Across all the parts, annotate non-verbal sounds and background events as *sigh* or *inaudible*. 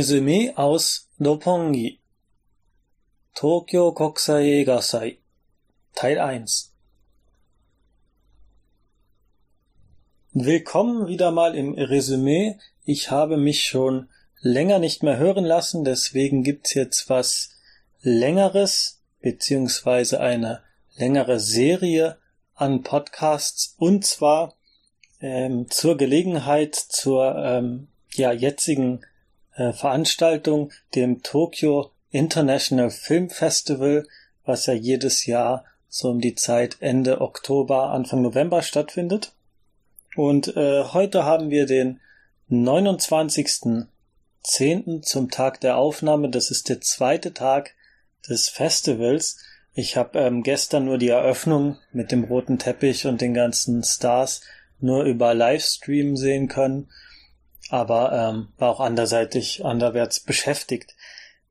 Resümee aus Roppongi Tokyo Kokusai Eigasai Teil 1 Willkommen wieder mal im Resümee. Ich habe mich schon länger nicht mehr hören lassen, deswegen gibt's jetzt was längeres, beziehungsweise eine längere Serie an Podcasts und zwar ähm, zur Gelegenheit zur ähm, ja jetzigen äh, Veranstaltung, dem Tokyo International Film Festival, was ja jedes Jahr so um die Zeit Ende Oktober, Anfang November stattfindet. Und äh, heute haben wir den 29.10. zum Tag der Aufnahme. Das ist der zweite Tag des Festivals. Ich habe ähm, gestern nur die Eröffnung mit dem roten Teppich und den ganzen Stars nur über Livestream sehen können aber ähm, war auch anderseitig anderwärts beschäftigt.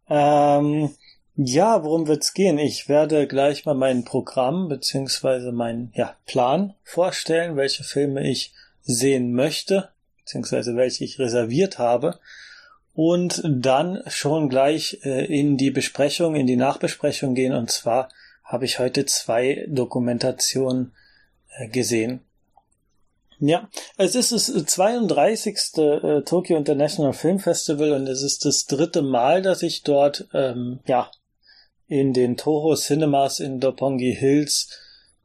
Ähm, ja, worum wird's gehen? Ich werde gleich mal mein Programm beziehungsweise meinen ja, Plan vorstellen, welche Filme ich sehen möchte, beziehungsweise welche ich reserviert habe. Und dann schon gleich äh, in die Besprechung, in die Nachbesprechung gehen. Und zwar habe ich heute zwei Dokumentationen äh, gesehen. Ja, es ist das 32. Äh, Tokyo International Film Festival und es ist das dritte Mal, dass ich dort ähm, ja in den Toho Cinemas in Doppongi Hills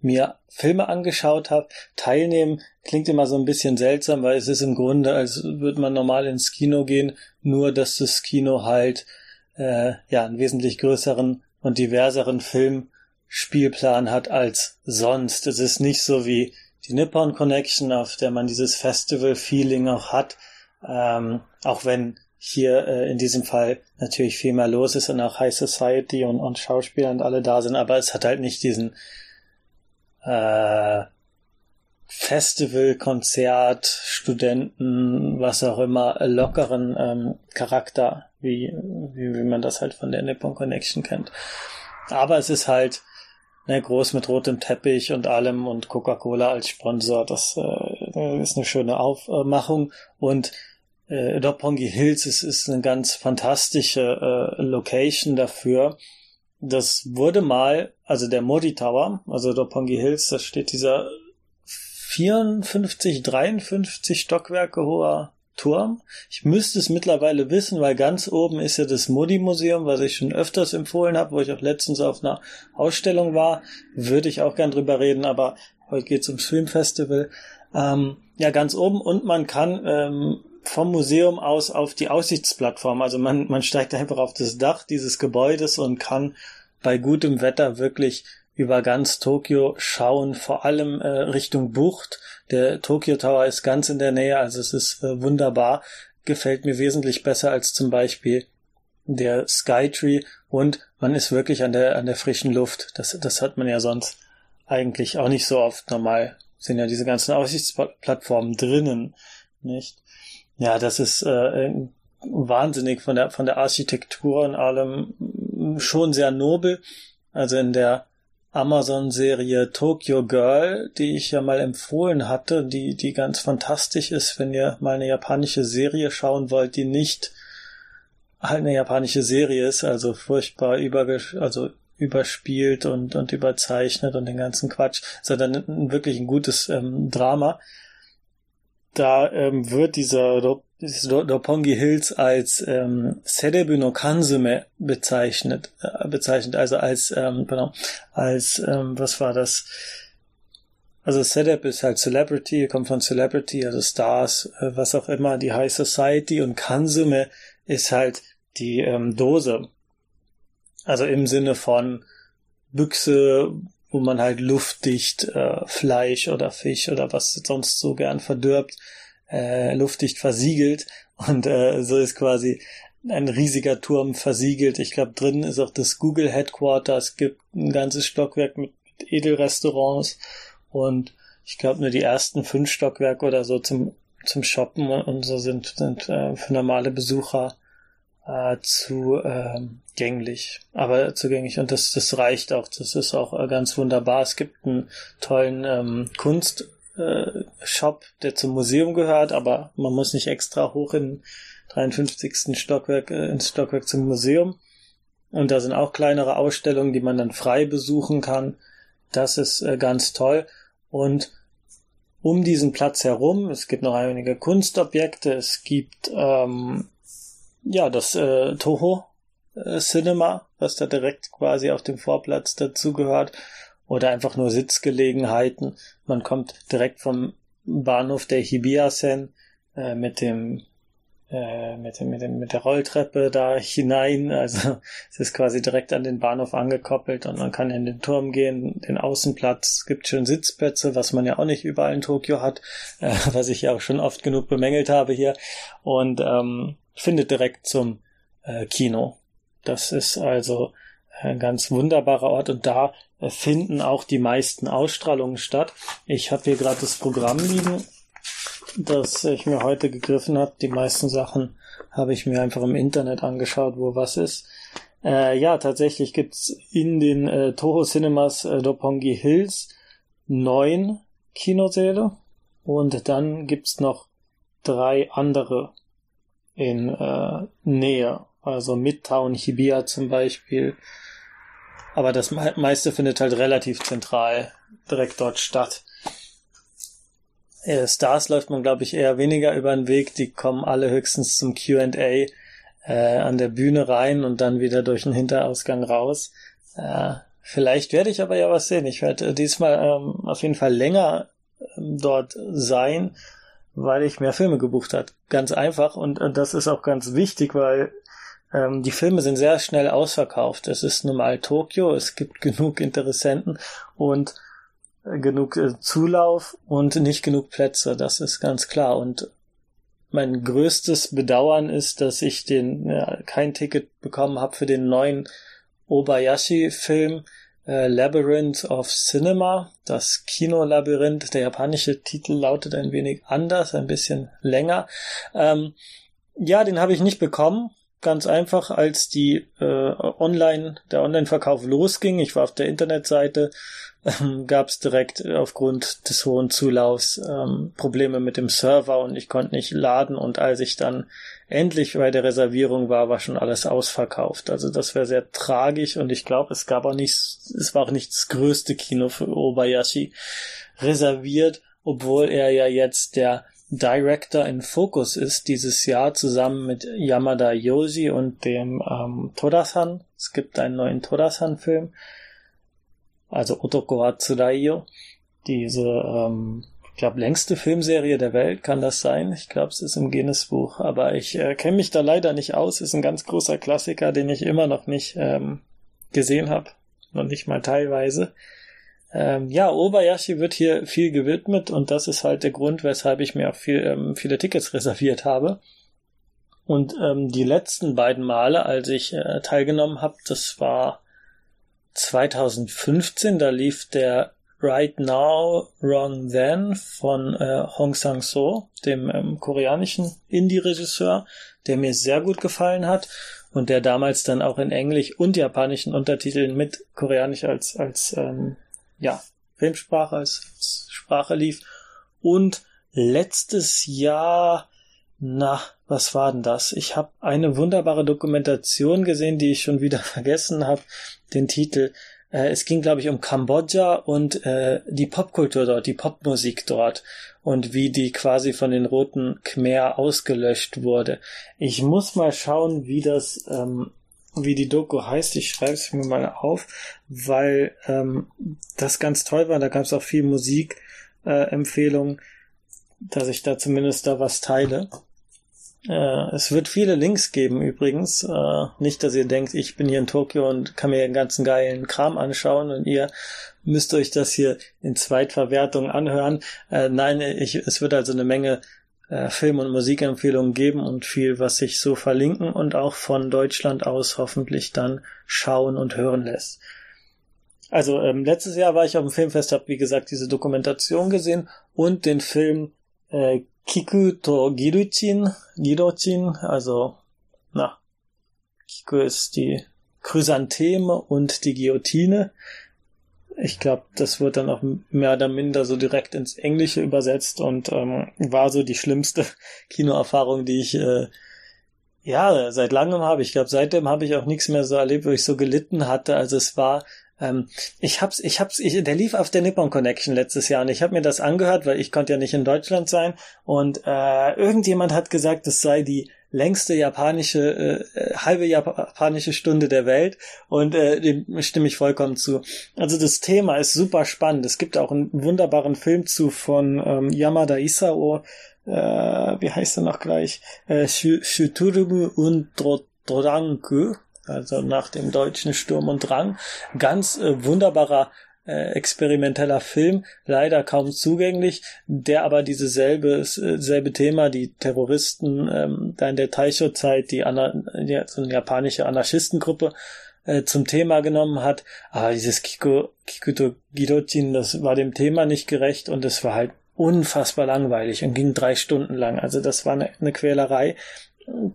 mir Filme angeschaut habe. Teilnehmen klingt immer so ein bisschen seltsam, weil es ist im Grunde, als würde man normal ins Kino gehen, nur dass das Kino halt äh, ja einen wesentlich größeren und diverseren Filmspielplan hat als sonst. Es ist nicht so wie die Nippon Connection, auf der man dieses Festival-Feeling auch hat, ähm, auch wenn hier äh, in diesem Fall natürlich viel mehr los ist und auch High Society und, und Schauspieler und alle da sind, aber es hat halt nicht diesen äh, Festival, Konzert, Studenten, was auch immer, lockeren ähm, Charakter, wie, wie, wie man das halt von der Nippon Connection kennt. Aber es ist halt ne, groß mit rotem Teppich und allem und Coca-Cola als Sponsor. Das äh, ist eine schöne Aufmachung. Und äh, Doppongi Hills ist, ist eine ganz fantastische äh, Location dafür. Das wurde mal, also der Modi Tower, also Doppongi Hills, da steht dieser 54, 53 Stockwerke hoher Turm. Ich müsste es mittlerweile wissen, weil ganz oben ist ja das Modi-Museum, was ich schon öfters empfohlen habe, wo ich auch letztens auf einer Ausstellung war. Würde ich auch gern drüber reden, aber heute geht's ums Filmfestival. Ähm, ja, ganz oben und man kann ähm, vom Museum aus auf die Aussichtsplattform, also man, man steigt einfach auf das Dach dieses Gebäudes und kann bei gutem Wetter wirklich über ganz Tokio schauen, vor allem äh, Richtung Bucht. Der Tokyo Tower ist ganz in der Nähe, also es ist äh, wunderbar. Gefällt mir wesentlich besser als zum Beispiel der Skytree und man ist wirklich an der, an der frischen Luft. Das, das hat man ja sonst eigentlich auch nicht so oft. Normal sind ja diese ganzen Aussichtsplattformen drinnen, nicht? Ja, das ist äh, wahnsinnig von der, von der Architektur und allem schon sehr nobel. Also in der Amazon-Serie Tokyo Girl, die ich ja mal empfohlen hatte, die, die ganz fantastisch ist, wenn ihr mal eine japanische Serie schauen wollt, die nicht halt eine japanische Serie ist, also furchtbar also überspielt und, und überzeichnet und den ganzen Quatsch, sondern wirklich ein gutes ähm, Drama. Da ähm, wird dieser Roppongi Hills als ähm, Serebu no Kansume bezeichnet, äh, bezeichnet, also als, ähm, genau, als, ähm, was war das? Also Sedep ist halt Celebrity, kommt von Celebrity, also Stars, äh, was auch immer, die High Society und Kansume ist halt die ähm, Dose. Also im Sinne von Büchse, wo man halt luftdicht äh, Fleisch oder Fisch oder was sonst so gern verdirbt, äh, luftdicht versiegelt und äh, so ist quasi ein riesiger Turm versiegelt. Ich glaube, drin ist auch das Google Headquarter. Es gibt ein ganzes Stockwerk mit, mit Edelrestaurants und ich glaube nur die ersten fünf Stockwerke oder so zum zum Shoppen und so sind sind äh, für normale Besucher äh, zu äh, gänglich, aber zugänglich und das das reicht auch. Das ist auch äh, ganz wunderbar. Es gibt einen tollen ähm, Kunst äh, Shop, der zum Museum gehört, aber man muss nicht extra hoch in 53. Stockwerk, äh, ins Stockwerk zum Museum. Und da sind auch kleinere Ausstellungen, die man dann frei besuchen kann. Das ist äh, ganz toll. Und um diesen Platz herum, es gibt noch einige Kunstobjekte, es gibt ähm, ja das äh, Toho äh, Cinema, was da direkt quasi auf dem Vorplatz dazugehört, oder einfach nur Sitzgelegenheiten. Man kommt direkt vom Bahnhof der Hibiasen äh, mit dem äh, mit, mit, mit der Rolltreppe da hinein. *laughs* Also es ist quasi direkt an den Bahnhof angekoppelt und man kann in den Turm gehen, den Außenplatz. Es gibt schön Sitzplätze, was man ja auch nicht überall in Tokio hat, *laughs* äh, was ich ja auch schon oft genug bemängelt habe hier. Und ähm, findet direkt zum äh, Kino. Das ist also ein ganz wunderbarer Ort und da finden auch die meisten Ausstrahlungen statt. Ich habe hier gerade das Programm liegen das ich mir heute gegriffen habe. Die meisten Sachen habe ich mir einfach im Internet angeschaut, wo was ist. Äh, ja, tatsächlich gibt's in den äh, Toho Cinemas äh, Dopongi Hills neun Kinosäle und dann gibt's noch drei andere in äh, Nähe, also Midtown Hibiya zum Beispiel. Aber das meiste findet halt relativ zentral direkt dort statt. Äh, Stars läuft man, glaube ich, eher weniger über den Weg. Die kommen alle höchstens zum QA äh, an der Bühne rein und dann wieder durch den Hinterausgang raus. Äh, vielleicht werde ich aber ja was sehen. Ich werde äh, diesmal ähm, auf jeden Fall länger ähm, dort sein, weil ich mehr Filme gebucht habe. Ganz einfach und, und das ist auch ganz wichtig, weil ähm, die Filme sind sehr schnell ausverkauft. Es ist normal Tokio, es gibt *laughs* genug Interessenten und genug äh, Zulauf und nicht genug Plätze, das ist ganz klar. Und mein größtes Bedauern ist, dass ich den ja, kein Ticket bekommen habe für den neuen Obayashi-Film äh, Labyrinth of Cinema, das Kinolabyrinth. Der japanische Titel lautet ein wenig anders, ein bisschen länger. Ähm, ja, den habe ich nicht bekommen. Ganz einfach, als die äh, Online, der Online-Verkauf losging. Ich war auf der Internetseite ähm, gab es direkt aufgrund des hohen Zulaufs ähm, Probleme mit dem Server und ich konnte nicht laden und als ich dann endlich bei der Reservierung war, war schon alles ausverkauft. Also das wäre sehr tragisch und ich glaube, es gab auch nicht, es war auch nicht das größte Kino für Obayashi reserviert, obwohl er ja jetzt der Director in Focus ist dieses Jahr zusammen mit Yamada Yoshi und dem ähm, Todasan. Es gibt einen neuen Todasan-Film also Otoko Hatsuraiyo, diese, ähm, ich glaube, längste Filmserie der Welt, kann das sein? Ich glaube, es ist im Guinness-Buch, aber ich äh, kenne mich da leider nicht aus. Ist ein ganz großer Klassiker, den ich immer noch nicht ähm, gesehen habe, noch nicht mal teilweise. Ähm, ja, Obayashi wird hier viel gewidmet und das ist halt der Grund, weshalb ich mir auch viel, ähm, viele Tickets *laughs* reserviert habe. Und ähm, die letzten beiden Male, als ich äh, teilgenommen habe, das war 2015, da lief der Right Now, Wrong Then von äh, Hong Sang-so, dem ähm, koreanischen Indie-Regisseur, der mir sehr gut gefallen hat und der damals dann auch in Englisch und japanischen Untertiteln mit Koreanisch als, als ähm, ja, Filmsprache, als, Sprache lief. Und letztes Jahr na, was war denn das? Ich habe eine wunderbare Dokumentation gesehen, die ich schon wieder *laughs* vergessen habe, den Titel. Äh, es ging, glaube ich, um Kambodscha und äh, die Popkultur dort, die Popmusik dort und wie die quasi von den Roten Khmer ausgelöscht wurde. Ich muss mal schauen, wie das, ähm, wie die Doku heißt. Ich schreibe es mir mal auf, weil ähm, das ganz toll war. Da gab es auch viel Musikempfehlungen. Äh, dass ich da zumindest da was teile. Äh, es wird viele Links geben übrigens. Äh, nicht, dass ihr denkt, ich bin hier in Tokio und kann mir den ganzen geilen Kram anschauen und ihr müsst euch das hier in Zweitverwertung anhören. Äh, nein, ich, es wird also eine Menge äh, Film- und Musikempfehlungen geben und viel, was sich so verlinken und auch von Deutschland aus hoffentlich dann schauen und hören lässt. Also ähm, letztes Jahr war ich auf dem Filmfest, habe wie gesagt diese Dokumentation gesehen und den Film äh, Kiku to Giruchin, Girochin, also, na, Kiku ist die Chrysantheme und die Guillotine. Ich glaube, das wird dann auch mehr oder minder so direkt ins Englische übersetzt und ähm, war so die schlimmste *laughs* Kinoerfahrung, die ich äh, Ja, seit langem habe ich. Ich glaube, seitdem habe ich auch nichts mehr so erlebt, wo ich so gelitten hatte. Also es war, ähm, ich hab's, ich hab's, ich, der lief auf der Nippon Connection letztes Jahr und ich habe mir das angehört, weil ich konnte ja nicht in Deutschland sein und äh, irgendjemand hat gesagt, es sei die längste japanische, äh, halbe japanische Stunde der Welt und äh, dem stimme ich vollkommen zu. Also das Thema ist super spannend. Es gibt auch einen wunderbaren Film zu von ähm, Yamada Isao, äh, wie heißt er noch gleich? Äh, Shuturumu und Doranku, also nach dem deutschen Sturm und Drang. Ganz äh, wunderbarer äh, experimenteller Film, leider kaum zugänglich, der aber dieses selbe, äh, selbe Thema, die Terroristen ähm, da in der Taisho-Zeit, die, Ana, ja, so eine japanische Anarchistengruppe äh, zum Thema genommen hat. Aber dieses Kiko, Kikuto Girochin, das war dem Thema nicht gerecht und es war halt unfassbar langweilig und ging drei Stunden lang. Also das war eine, eine Quälerei.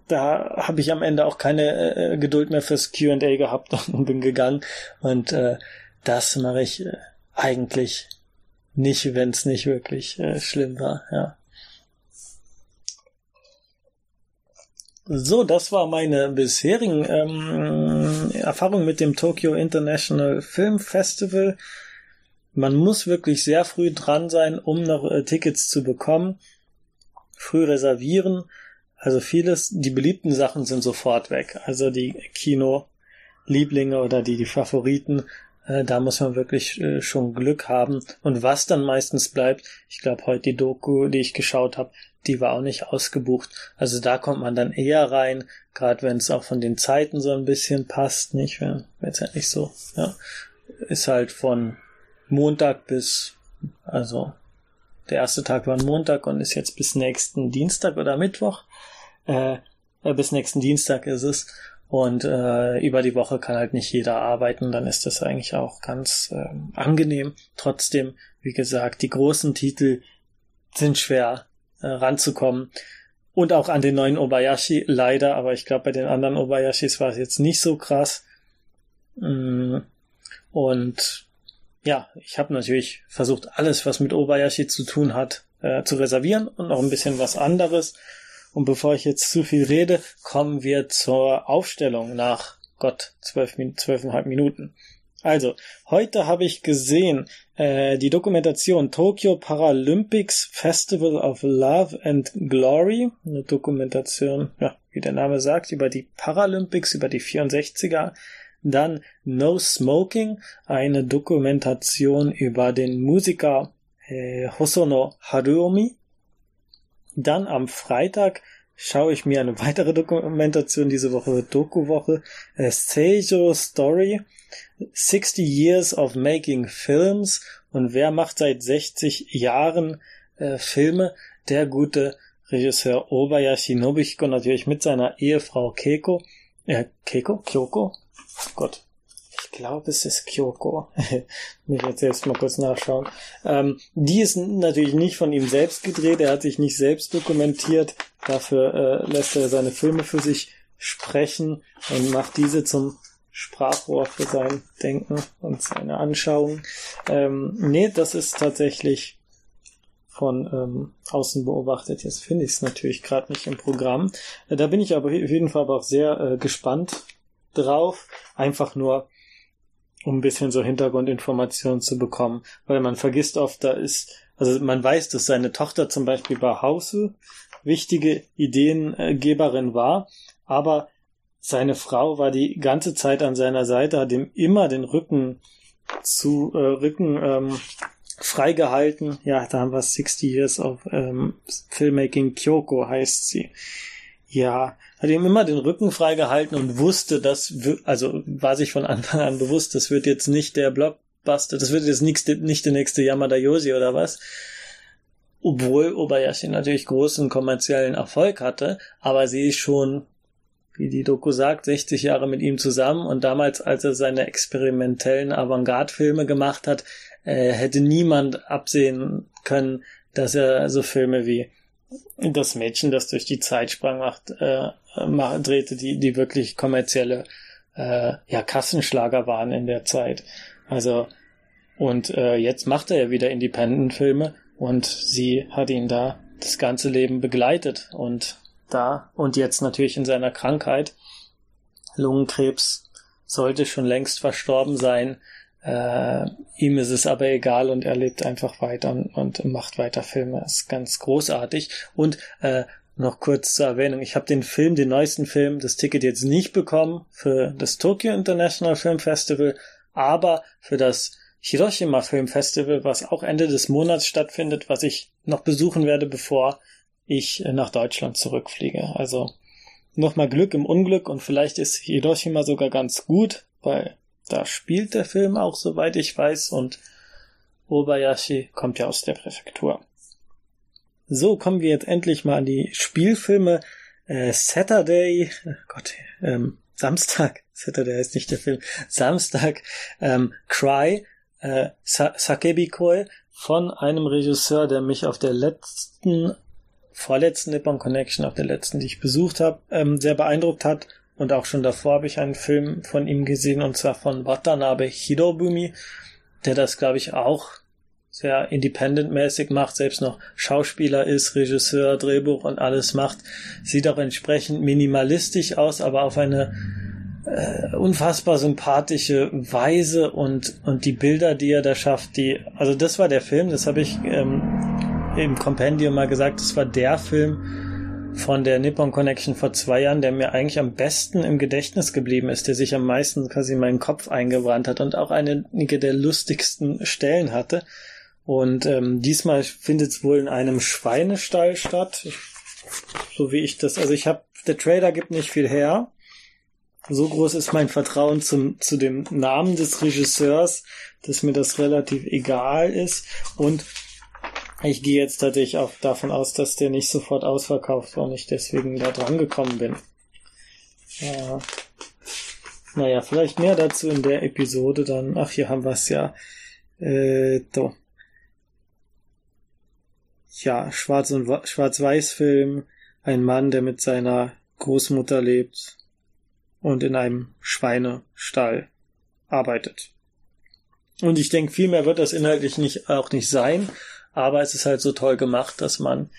Da habe ich am Ende auch keine äh, Geduld mehr fürs Q&A gehabt *laughs* und bin gegangen. Und äh, das mache ich äh, eigentlich nicht, wenn es nicht wirklich äh, schlimm war. Ja. So, das war meine bisherigen ähm, Erfahrungen mit dem Tokyo International Film Festival. Man muss wirklich sehr früh dran sein, um noch äh, Tickets zu bekommen. Früh reservieren. Also vieles, die beliebten Sachen sind sofort weg. Also die Kino-Lieblinge oder die, die Favoriten äh, da muss man wirklich äh, schon Glück haben. Und was dann meistens bleibt, ich glaube heute die Doku, die ich geschaut habe, die war auch nicht ausgebucht. Also da kommt man dann eher rein, gerade wenn es auch von den Zeiten so ein bisschen passt, nicht? Wäre jetzt halt so. Ja. Ist halt von Montag bis, also der erste Tag war Montag und ist jetzt bis nächsten Dienstag oder Mittwoch. Äh, äh bis nächsten Dienstag ist es. Und äh, über die Woche kann halt nicht jeder arbeiten, dann ist das eigentlich auch ganz äh, angenehm. Trotzdem, wie gesagt, die großen Titel sind schwer äh, ranzukommen. Und auch an den neuen Obayashi leider, aber ich glaube, bei den anderen Obayashis war es jetzt nicht so krass. Mm, und ja, ich habe natürlich versucht, alles, was mit Obayashi zu tun hat, äh, zu reservieren und noch ein bisschen was anderes. Und bevor ich jetzt zu viel rede, kommen wir zur Aufstellung nach Gott, zwölf, zwölfeinhalb Minuten. Also, heute habe ich gesehen äh, die Dokumentation Tokyo Paralympics Festival of Love and Glory. Eine Dokumentation, ja, wie der Name sagt, über die Paralympics, über die 64er. Dann No Smoking, eine Dokumentation über den Musiker äh, Hosono Haruomi. Dann am Freitag schaue ich mir eine weitere Dokumentation, diese Woche wird Doku-Woche, äh, Seijo Story, 60 Years of Making Films und wer macht seit 60 Jahren äh, Filme? Der gute Regisseur Obayashi Nobuhiko natürlich mit seiner Ehefrau Keiko, äh, Keiko? Kyoko? Gott, ich glaube, es ist Kyoko. *laughs* Muss jetzt selbst mal kurz nachschauen. Ähm, die ist natürlich nicht von ihm selbst gedreht. Er hat sich nicht selbst dokumentiert. Dafür äh, lässt er seine Filme für sich sprechen und macht diese zum Sprachrohr für sein Denken und seine Anschauung. Ähm, nee, das ist tatsächlich von ähm, außen beobachtet. Jetzt finde ich es natürlich gerade nicht im Programm. Äh, da bin ich aber auf jeden Fall aber auch sehr äh, gespannt drauf. Einfach nur, um ein bisschen so Hintergrundinformationen zu bekommen, weil man vergisst oft, da ist, also man weiß, dass seine Tochter zum Beispiel bei Hause wichtige Ideengeberin war, aber seine Frau war die ganze Zeit an seiner Seite, hat ihm immer den Rücken zu äh, Rücken ähm, freigehalten. Ja, da haben wir 60 Years of ähm, Filmmaking Kyoko heißt sie. Ja, hat ihm immer den Rücken freigehalten und wusste, dass, also war sich von Anfang an bewusst, das wird jetzt nicht der Blockbuster, das wird jetzt nicht, nicht der nächste Yamada Yoshi oder was. Obwohl Obayashi natürlich großen kommerziellen Erfolg hatte, aber sie ist schon, wie die Doku sagt, 60 Jahre mit ihm zusammen und damals, als er seine experimentellen Avantgarde-Filme gemacht hat, äh, hätte niemand absehen können, dass er so Filme wie das Mädchen, das durch die Zeit sprang, macht, äh, drehte, die, die wirklich kommerzielle äh, ja, Kassenschlager waren in der Zeit. Also, und äh, jetzt macht er ja wieder Independent-Filme und sie hat ihn da das ganze Leben begleitet und da und jetzt natürlich in seiner Krankheit. Lungenkrebs sollte schon längst verstorben sein. Äh, ihm ist es aber egal und er lebt einfach weiter und, und macht weiter Filme. Das ist ganz großartig. Und äh, noch kurz zur Erwähnung, ich habe den Film, den neuesten Film, das Ticket jetzt nicht bekommen für das Tokyo International Film Festival, aber für das Hiroshima Film Festival, was auch Ende des Monats stattfindet, was ich noch besuchen werde, bevor ich nach Deutschland zurückfliege. Also nochmal Glück im Unglück und vielleicht ist Hiroshima sogar ganz gut, weil da spielt der Film auch, soweit ich weiß, und Obayashi kommt ja aus der Präfektur. So, kommen wir jetzt endlich mal an die Spielfilme. Äh, Saturday, oh Gott, ähm, Samstag, *laughs* Saturday heißt nicht der Film, Samstag, ähm, Cry, äh, Sa Sakebi Koi von einem Regisseur, der mich auf der letzten, vorletzten Nippon Connection, auf der letzten, die ich besucht habe, ähm, sehr beeindruckt hat. Und auch schon davor habe ich einen Film von ihm gesehen, und zwar von Watanabe Hirobumi, der das, glaube ich, auch sehr independent-mäßig macht, selbst noch Schauspieler ist, Regisseur, Drehbuch und alles macht. Sieht auch entsprechend minimalistisch aus, aber auf eine äh, unfassbar sympathische Weise und, und die Bilder, die er da schafft, die, also das war der Film, das habe ich ähm, im Kompendium mal gesagt, das war der Film von der Nippon Connection vor zwei Jahren, der mir eigentlich am besten im Gedächtnis geblieben ist, der sich am meisten quasi in meinen Kopf eingebrannt hat und auch einige der lustigsten Stellen hatte. Und ähm, diesmal findet es wohl in einem Schweinestall statt. So wie ich das, also ich habe, der Trailer gibt nicht viel her. So groß ist mein Vertrauen zum, zu dem Namen des Regisseurs, dass mir das relativ egal ist. Und ich gehe jetzt tatsächlich auch davon aus, dass der nicht sofort ausverkauft war und ich deswegen da dran gekommen bin. Ja. Naja, vielleicht mehr dazu in der Episode dann. Ach, hier haben wir es ja. Äh, so ja, Schwarz- und Schwarz-Weiß-Film, ein Mann, der mit seiner Großmutter lebt und in einem Schweinestall arbeitet. Und ich denke, viel mehr wird das inhaltlich nicht, auch nicht sein, aber es ist halt so toll gemacht, dass man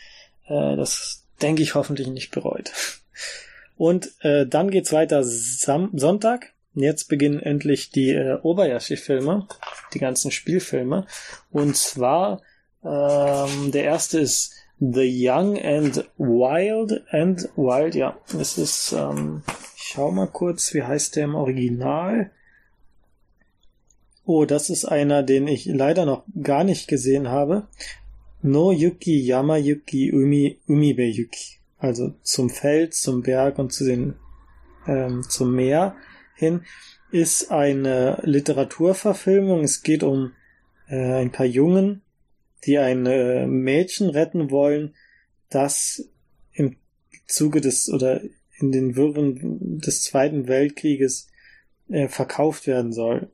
äh, das, denke ich, hoffentlich nicht bereut. *laughs* Und äh, dann geht's weiter Sam Sonntag. Jetzt beginnen endlich die äh, Obayashi-Filme, die ganzen Spielfilme. Und zwar ähm, der erste ist The Young and Wild and Wild, ja. Es ist, ähm, ich schau mal kurz, wie heißt der im Original? Oh, das ist einer, den ich leider noch gar nicht gesehen habe. No Yuki Yama Yuki Umi Umibe Yuki. Also zum Feld, zum Berg und zu den, ähm, zum Meer hin ist eine Literaturverfilmung. Es geht um äh, ein paar Jungen, die ein äh, Mädchen retten wollen, das im Zuge des oder in den Wirren des Zweiten Weltkrieges äh, verkauft werden soll.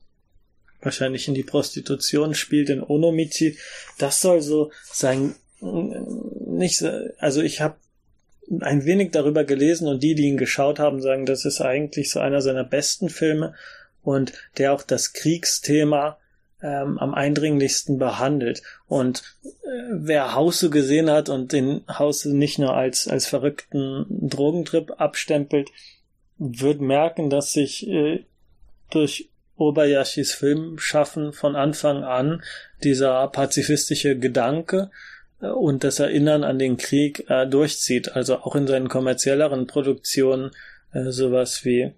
Wahrscheinlich in die Prostitution spielt in Onomichi. Das soll so sein, äh, nicht, also ich habe ein wenig darüber gelesen und die, die ihn geschaut haben, sagen, das ist eigentlich so einer seiner besten Filme und der auch das Kriegsthema ähm, am eindringlichsten behandelt. Und äh, wer Hause gesehen hat und den Hause nicht nur als, als verrückten Drogentrip abstempelt, wird merken, dass sich äh, durch Obayashis Filmschaffen von Anfang an dieser pazifistische Gedanke äh, und das Erinnern an den Krieg äh, durchzieht. Also auch in seinen kommerzielleren Produktionen äh, sowas wie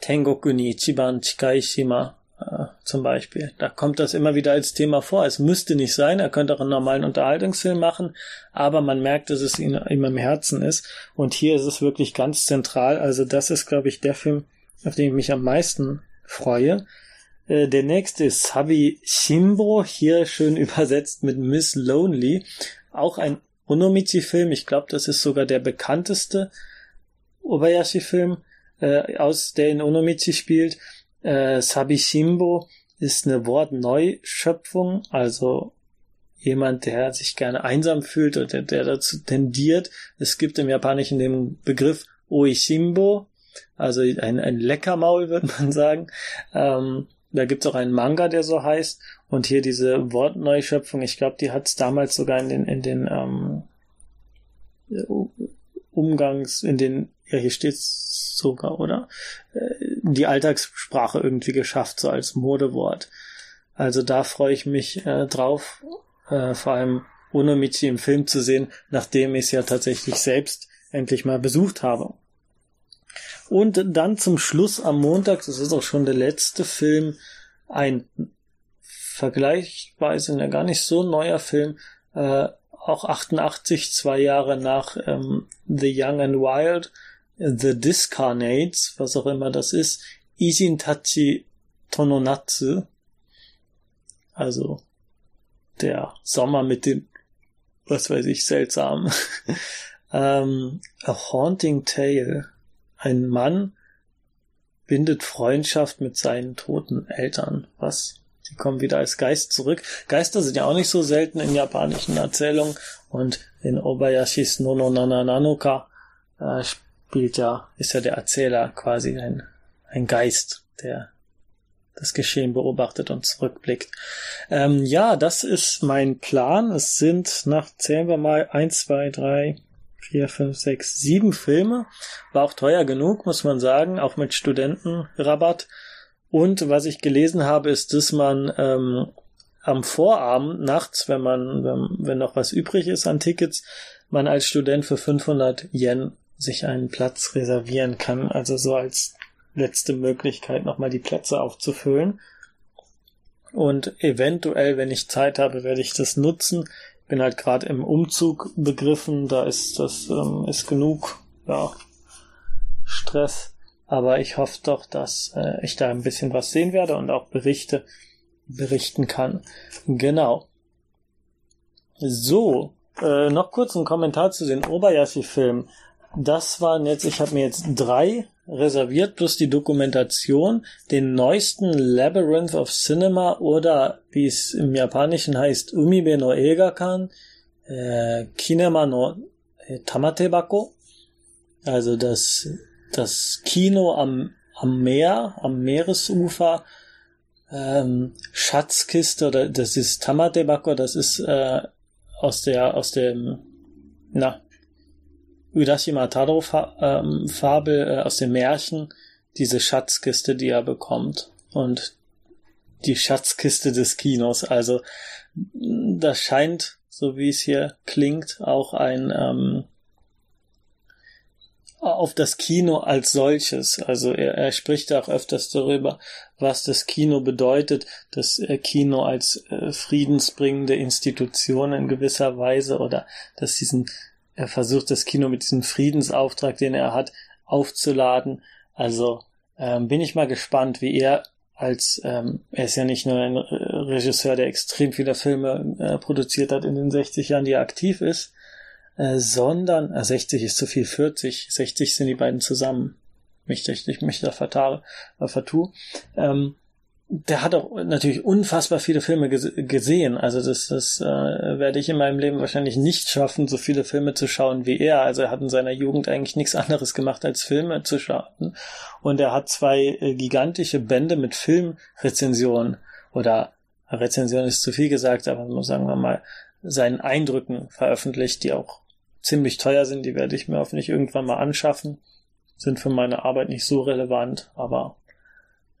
Tengoku ni Ichiban Chikai Shima zum Beispiel. Da kommt das immer wieder als Thema vor. Es müsste nicht sein, er könnte auch einen normalen Unterhaltungsfilm machen, aber man merkt, dass es ihm, ihm im Herzen ist. Und hier ist es wirklich ganz zentral. Also das ist, glaube ich, der Film, auf den ich mich am meisten freue. Äh, der nächste ist Sabi Shimbo, hier schön *laughs* übersetzt mit Miss Lonely. Auch ein Onomichi-Film. Ich glaube, das ist sogar der bekannteste Obayashi-Film, äh, aus der in Onomichi spielt. Äh, Sabishimbo ist eine Wortneuschöpfung, also jemand, der sich gerne einsam fühlt oder der, der dazu tendiert. Es gibt im Japanischen den Begriff Oishimbo, also ein, ein Leckermaul, *laughs* würde man sagen. Ähm, da gibt's auch einen Manga, der so heißt. Und hier diese Wortneuschöpfung, ich glaube, die hat's damals sogar in den, in den ähm, Umgangs, in den, ja hier steht sogar, oder? Die Alltagssprache irgendwie geschafft, so als Modewort. Also da freue ich mich äh, drauf, äh, vor allem Onomichi im Film zu sehen, nachdem ich es ja tatsächlich selbst endlich mal besucht habe. Und dann zum Schluss am Montag, das ist auch schon der letzte Film, ein vergleichsweise ne, gar nicht so neuer Film, äh, auch 88, zwei Jahre nach ähm, The Young and Wild, The Discarnates, was auch immer das ist, Isin Tachi Tononatsu, also der Sommer mit dem, was weiß ich, seltsam. *laughs* ähm, A Haunting Tale. Ein Mann bindet Freundschaft mit seinen toten Eltern. Was? Sie kommen wieder als Geist zurück. Geister sind ja auch nicht so selten in japanischen Erzählungen und in Obayashis Nono Nana Nanoka äh, spielt ja, ist ja der Erzähler quasi ein, ein Geist, der das Geschehen beobachtet und zurückblickt. Ähm, ja, das ist mein Plan. Es sind nach, zählen wir mal, eins, zwei, drei, vier, fünf, sechs, sieben Filme. War auch teuer genug, muss man sagen, auch mit Studentenrabatt. Und was ich gelesen habe, ist, dass man ähm, am Vorabend, nachts, wenn man, wenn, wenn noch was übrig ist an Tickets, man als Student für 500 Yen sich einen Platz reservieren kann. Also so als letzte Möglichkeit, nochmal die Plätze aufzufüllen. Und eventuell, wenn ich Zeit habe, werde ich das nutzen. Bin halt gerade im Umzug begriffen, da ist das ähm, ist genug ja, Stress aber ich hoffe doch, dass äh, ich da ein bisschen was sehen werde und auch Berichte berichten kann. Genau. So, äh, noch kurz ein Kommentar zu den Obayashi-Filmen. Das waren jetzt, ich habe mir jetzt drei reserviert, plus die Dokumentation, den neuesten Labyrinth of Cinema oder wie es im Japanischen heißt, Umibe no Eigakan, äh, Kinema no äh, Tamatebako, also das das Kino am, am Meer, am Meeresufer, ähm, Schatzkiste oder das ist Tamatebako, das ist äh, aus der aus dem na Urashima Taro ähm, Fabel äh, aus dem Märchen diese Schatzkiste, die er bekommt und die Schatzkiste des Kinos. Also das scheint, so wie es hier klingt, auch ein ähm, auf das Kino als solches. Also er, er spricht auch öfters darüber, was das Kino bedeutet, das äh, Kino als äh, friedensbringende Institution in gewisser Weise oder dass diesen, er versucht das Kino mit diesem Friedensauftrag, den er hat, aufzuladen. Also ähm, bin ich mal gespannt, wie er als ähm, er ist ja nicht nur ein Regisseur, der extrem viele Filme äh, produziert hat in den 60 Jahren, die er aktiv ist, äh, sondern, äh, 60 ist zu viel, 40, 60 sind die beiden zusammen. Mich, ich, ich mich da vertare, äh, vertue. Ähm, der hat auch natürlich unfassbar viele Filme gesehen. Also das, das äh, werde ich in meinem Leben wahrscheinlich nicht schaffen, so viele Filme zu schauen wie er. Also er hat in seiner Jugend eigentlich nichts anderes gemacht, als Filme zu schauen. Und er hat zwei äh, gigantische Bände mit Filmrezensionen oder Rezension ist zu viel gesagt, aber sagen wir mal, seinen Eindrücken veröffentlicht, die auch ziemlich teuer sind, die werde ich mir hoffentlich irgendwann mal anschaffen. Sind für meine Arbeit nicht so relevant, aber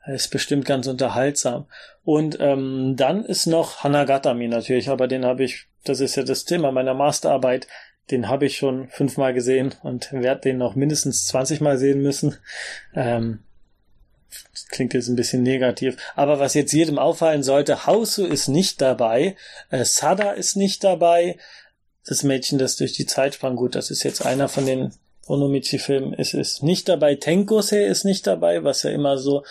ist bestimmt ganz unterhaltsam. Und ähm, dann ist noch Hanagatami natürlich, aber den habe ich, das ist ja das Thema meiner Masterarbeit, den habe ich schon fünfmal gesehen und werde den noch mindestens 20 Mal sehen müssen. Ähm, klingt jetzt ein bisschen negativ. Aber was jetzt jedem auffallen sollte, Hausu ist nicht dabei, äh, Sada ist nicht dabei, das Mädchen, das durch die Zeit sprang, gut, das ist jetzt einer von den Onomichi-Filmen, es ist nicht dabei, Tenkose ist nicht dabei, was ja immer so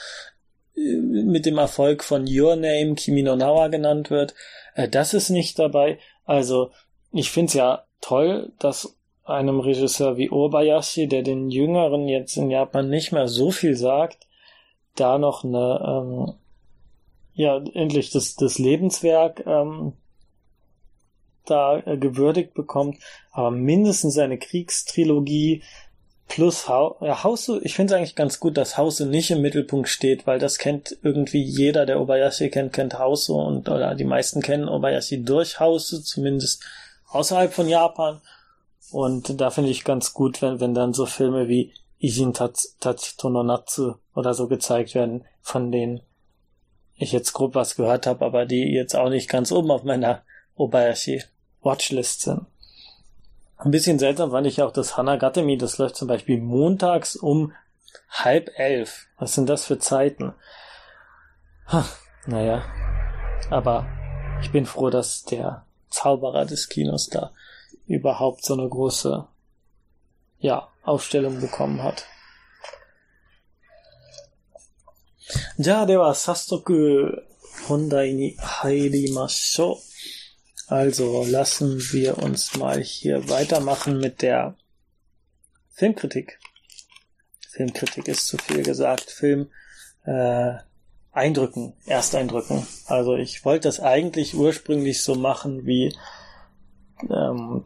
mit dem Erfolg von Your Name Kimi no Nawa genannt wird. Äh, das ist nicht dabei. Also, ich finde es ja toll, dass einem Regisseur wie Obayashi, der den Jüngeren jetzt in Japan nicht mehr so viel sagt, da noch eine, ähm, ja, endlich das, das Lebenswerk ähm, da äh, gewürdigt bekommt, aber mindestens eine Kriegstrilogie plus ha ja, Hause, ich finde es eigentlich ganz gut, dass Hause nicht im Mittelpunkt steht, weil das kennt irgendwie jeder, der Obayashi kennt, kennt Hause und oder die meisten kennen Obayashi durch Hause, zumindest außerhalb von Japan. Und da finde ich ganz gut, wenn, wenn dann so Filme wie Ijin Tachito no Natsu oder so gezeigt werden, von denen ich jetzt grob was gehört habe, aber die jetzt auch nicht ganz oben auf meiner Obayashi Watchlist sind. Ein bisschen seltsam fand ich auch das Hanagatemi, das läuft zum Beispiel montags um halb elf. Was sind das für Zeiten? Ha, naja, aber ich bin froh, dass der Zauberer des Kinos da überhaupt so eine große, ja, Aufstellung bekommen hat. じゃあでは早速本題に入りましょう。 Also lassen wir uns mal hier weitermachen mit der Filmkritik. Filmkritik ist zu viel gesagt. Film äh, Eindrücken, Ersteindrücken. Also ich wollte das eigentlich ursprünglich so machen wie ähm,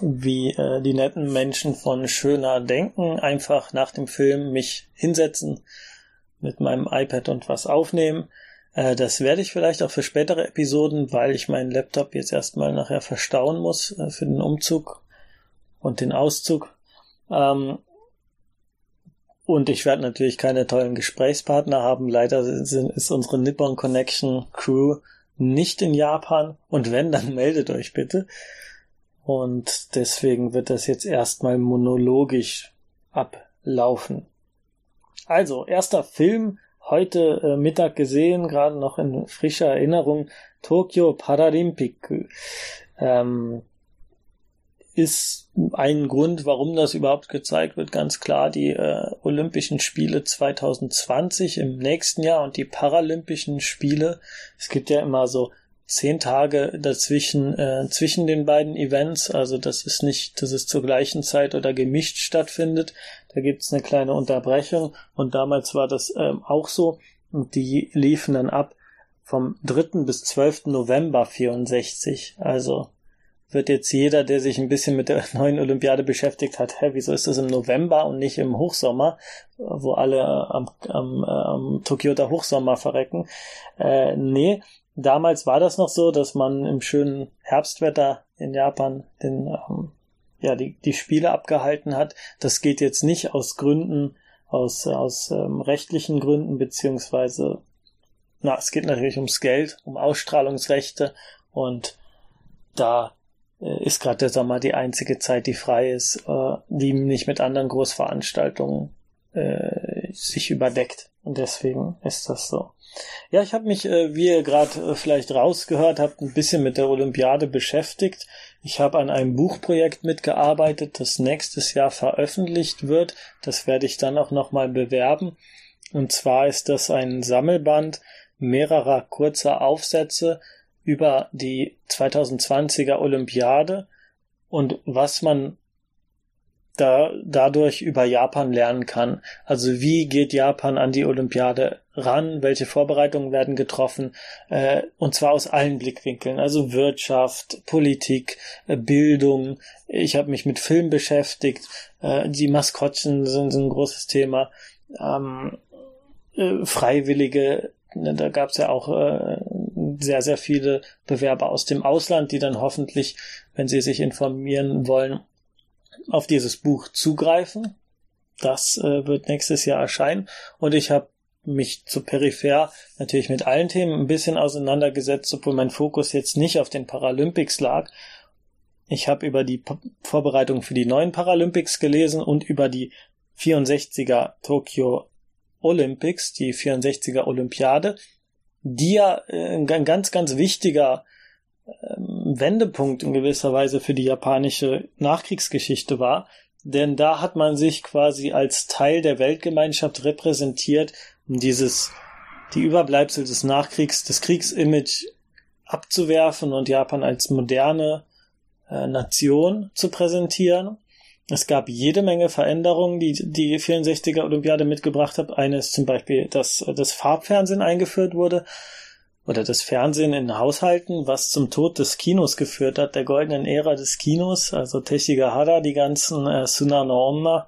wie äh, die netten Menschen von Schöner Denken einfach nach dem Film mich hinsetzen mit meinem iPad und was aufnehmen. Äh, das werde ich vielleicht auch für spätere Episoden, weil ich meinen Laptop jetzt erstmal nachher verstauen muss äh, für den Umzug und den Auszug. Ähm, und ich werde natürlich keine tollen Gesprächspartner haben. Leider ist unsere Nippon Connection Crew nicht in Japan. Und wenn, dann *laughs* meldet euch bitte. Und deswegen wird das jetzt erstmal monologisch ablaufen. Also, erster Film heute äh, Mittag gesehen, gerade noch in frischer Erinnerung, Tokyo Paralympic. Ähm, ist ein Grund, warum das überhaupt gezeigt wird, ganz klar die äh, Olympischen Spiele 2020 im nächsten Jahr und die Paralympischen Spiele. Es gibt ja immer so zehn Tage dazwischen äh, zwischen den beiden Events, also das ist nicht, dass es zur gleichen Zeit oder gemischt stattfindet. Da gibt's eine kleine Unterbrechung und damals war das ähm, auch so und die liefen dann ab vom 3. bis 12. November 64. Also wird jetzt jeder, der sich ein bisschen mit der *laughs* neuen Olympiade beschäftigt hat, hä, wieso ist das im November und nicht im Hochsommer, wo alle am, am, am Tokioter Hochsommer verrecken? Äh, nee, Damals war das noch so, dass man im schönen Herbstwetter in Japan den, ähm, ja, die, die Spiele abgehalten hat. Das geht jetzt nicht aus Gründen, aus, aus ähm, rechtlichen Gründen, beziehungsweise, na, es geht natürlich ums Geld, um Ausstrahlungsrechte und da äh, ist gerade der Sommer die einzige Zeit, die frei ist, äh, die nicht mit anderen Großveranstaltungen äh, sich überdeckt. Und deswegen ist das so. Ja, ich habe mich, äh, wie ihr gerade äh, vielleicht rausgehört habt, ein bisschen mit der Olympiade beschäftigt. Ich habe an einem Buchprojekt mitgearbeitet, das nächstes Jahr veröffentlicht wird. Das werde ich dann auch nochmal bewerben. Und zwar ist das ein Sammelband mehrerer kurzer Aufsätze über die 2020er Olympiade und was man da dadurch über Japan lernen kann. Also wie geht Japan an die Olympiade ran? Welche Vorbereitungen werden getroffen? Äh, und zwar aus allen Blickwinkeln. Also Wirtschaft, Politik, äh, Bildung. Ich habe mich mit Film beschäftigt. Äh, die Maskottchen sind, sind, ein großes Thema. Ähm, äh, Freiwillige. Ne, da gab es ja auch äh, sehr, sehr viele Bewerber aus dem Ausland, die dann hoffentlich, wenn sie sich informieren wollen, auf dieses Buch zugreifen. Das äh, wird nächstes Jahr erscheinen. Und ich habe mich zu peripher natürlich mit allen Themen ein bisschen auseinandergesetzt, obwohl mein Fokus jetzt nicht auf den Paralympics lag. Ich habe über die P Vorbereitung für die neuen Paralympics gelesen und über die 64er Tokyo Olympics, die 64er Olympiade, die ja äh, ein ganz, ganz wichtiger ähm, Wendepunkt in gewisser Weise für die japanische Nachkriegsgeschichte war, denn da hat man sich quasi als Teil der Weltgemeinschaft repräsentiert, um dieses, die Überbleibsel des Nachkriegs, des Kriegsimage abzuwerfen und Japan als moderne äh, Nation zu präsentieren. Es gab jede Menge Veränderungen, die die 64er Olympiade mitgebracht hat. Eine ist zum Beispiel, dass das Farbfernsehen eingeführt wurde oder das Fernsehen in Haushalten, was zum Tod des Kinos geführt hat, der goldenen Ära des Kinos, also Hara, die ganzen äh, Suna Onna,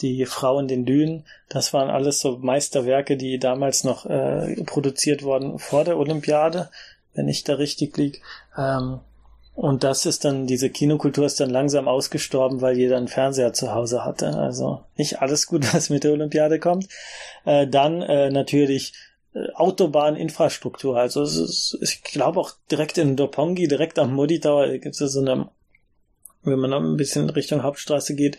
die Frau in den Dünen, das waren alles so Meisterwerke, die damals noch äh, produziert wurden vor der Olympiade, wenn ich da richtig lieg. Ähm, Und das ist dann, diese Kinokultur ist dann langsam ausgestorben, weil jeder einen Fernseher zu Hause hatte. Also nicht alles gut, *laughs* was mit der Olympiade kommt. Äh, dann äh, natürlich Autobahninfrastruktur. Also es ist, ich glaube auch direkt in Dopongi, direkt am Modi Tower gibt es so eine, wenn man noch ein bisschen Richtung Hauptstraße geht,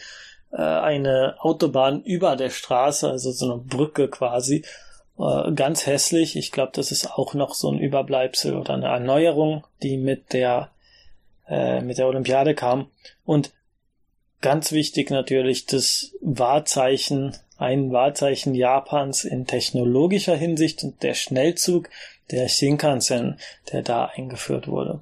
äh, eine Autobahn über der Straße, also so eine Brücke quasi. Äh, ganz hässlich. Ich glaube, das ist auch noch so ein Überbleibsel oder eine Erneuerung, die mit der äh, mit der Olympiade kam. Und ganz wichtig natürlich das Wahrzeichen, ein Wahrzeichen Japans in technologischer Hinsicht und der Schnellzug, der Shinkansen, der da eingeführt wurde.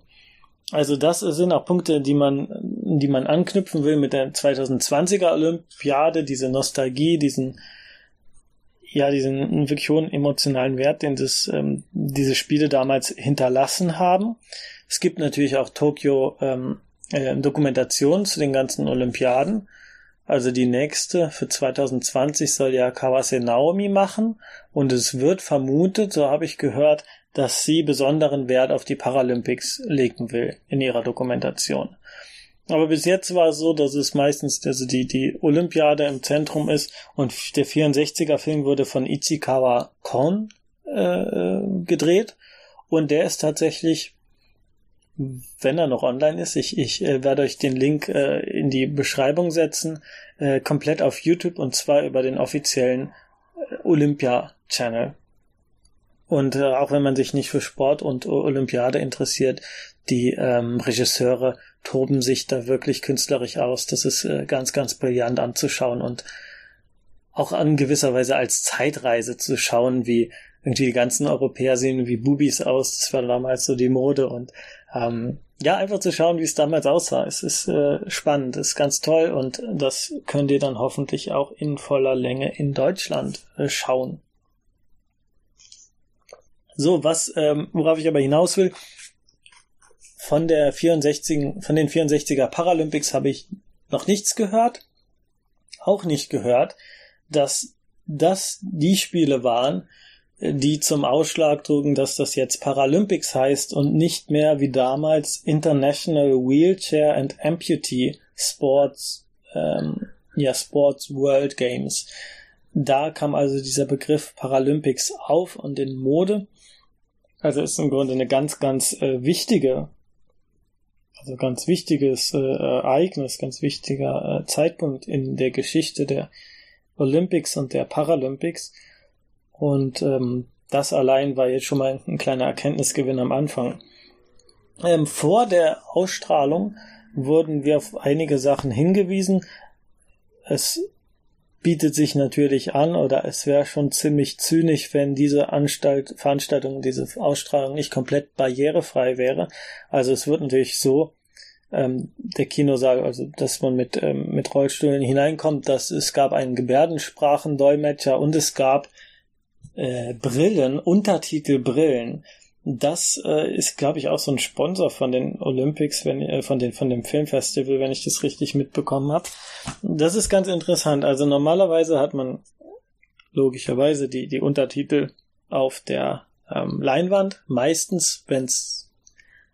Also das sind auch Punkte, die man, die man anknüpfen will mit der 2020er Olympiade, diese Nostalgie, diesen, ja, diesen wirklich hohen emotionalen Wert, den das, ähm, diese Spiele damals hinterlassen haben. Es gibt natürlich auch Tokio ähm, äh, Dokumentationen zu den ganzen Olympiaden. Also die nächste für 2020 soll ja Kawase Naomi machen und es wird vermutet, so habe ich gehört, dass sie besonderen Wert auf die Paralympics legen will in ihrer Dokumentation. Aber bis jetzt war es so, dass es meistens also die, die Olympiade im Zentrum ist und der 64er Film wurde von Ichikawa Kon äh, gedreht und der ist tatsächlich wenn er noch online ist, ich, ich äh, werde euch den Link äh, in die Beschreibung setzen, äh, komplett auf YouTube und zwar über den offiziellen äh, Olympia-Channel. Und äh, auch wenn man sich nicht für Sport und Olympiade interessiert, die ähm, Regisseure toben sich da wirklich künstlerisch aus. Das ist äh, ganz, ganz brillant anzuschauen und auch an gewisser Weise als Zeitreise zu schauen, wie irgendwie die ganzen Europäer sehen wie Bubis aus. Das war damals so die Mode und ähm, ja, einfach zu schauen, wie es damals aussah. Es ist äh, spannend, es ist ganz toll und das könnt ihr dann hoffentlich auch in voller Länge in Deutschland äh, schauen. So, was, ähm, worauf ich aber hinaus will, von der 64, von den 64er Paralympics habe ich noch nichts gehört. Auch nicht gehört, dass das die Spiele waren, die zum Ausschlag trugen, dass das jetzt Paralympics heißt und nicht mehr wie damals International Wheelchair and Amputee Sports, ähm, ja, Sports World Games. Da kam also dieser Begriff Paralympics auf und in Mode. Also ist im Grunde eine ganz, ganz äh, wichtige, also ganz wichtiges äh, Ereignis, ganz wichtiger äh, Zeitpunkt in der Geschichte der Olympics und der Paralympics. Und ähm, das allein war jetzt schon mal ein kleiner Erkenntnisgewinn am Anfang. Ähm, vor der Ausstrahlung wurden wir auf einige Sachen hingewiesen. Es bietet sich natürlich an oder es wäre schon ziemlich zynisch, wenn diese Anstalt, Veranstaltung, diese Ausstrahlung nicht komplett barrierefrei wäre. Also es wird natürlich so, ähm, der Kinosaal, also dass man mit, ähm, mit Rollstühlen hineinkommt, dass es gab einen Gebärdensprachendolmetscher und es gab äh, Brillen, Untertitelbrillen. Das äh, ist, glaube ich, auch so ein Sponsor von den Olympics, wenn äh, von den von dem Filmfestival, wenn ich das richtig mitbekommen habe. Das ist ganz interessant. Also normalerweise hat man logischerweise die die Untertitel auf der ähm, Leinwand. Meistens, wenn es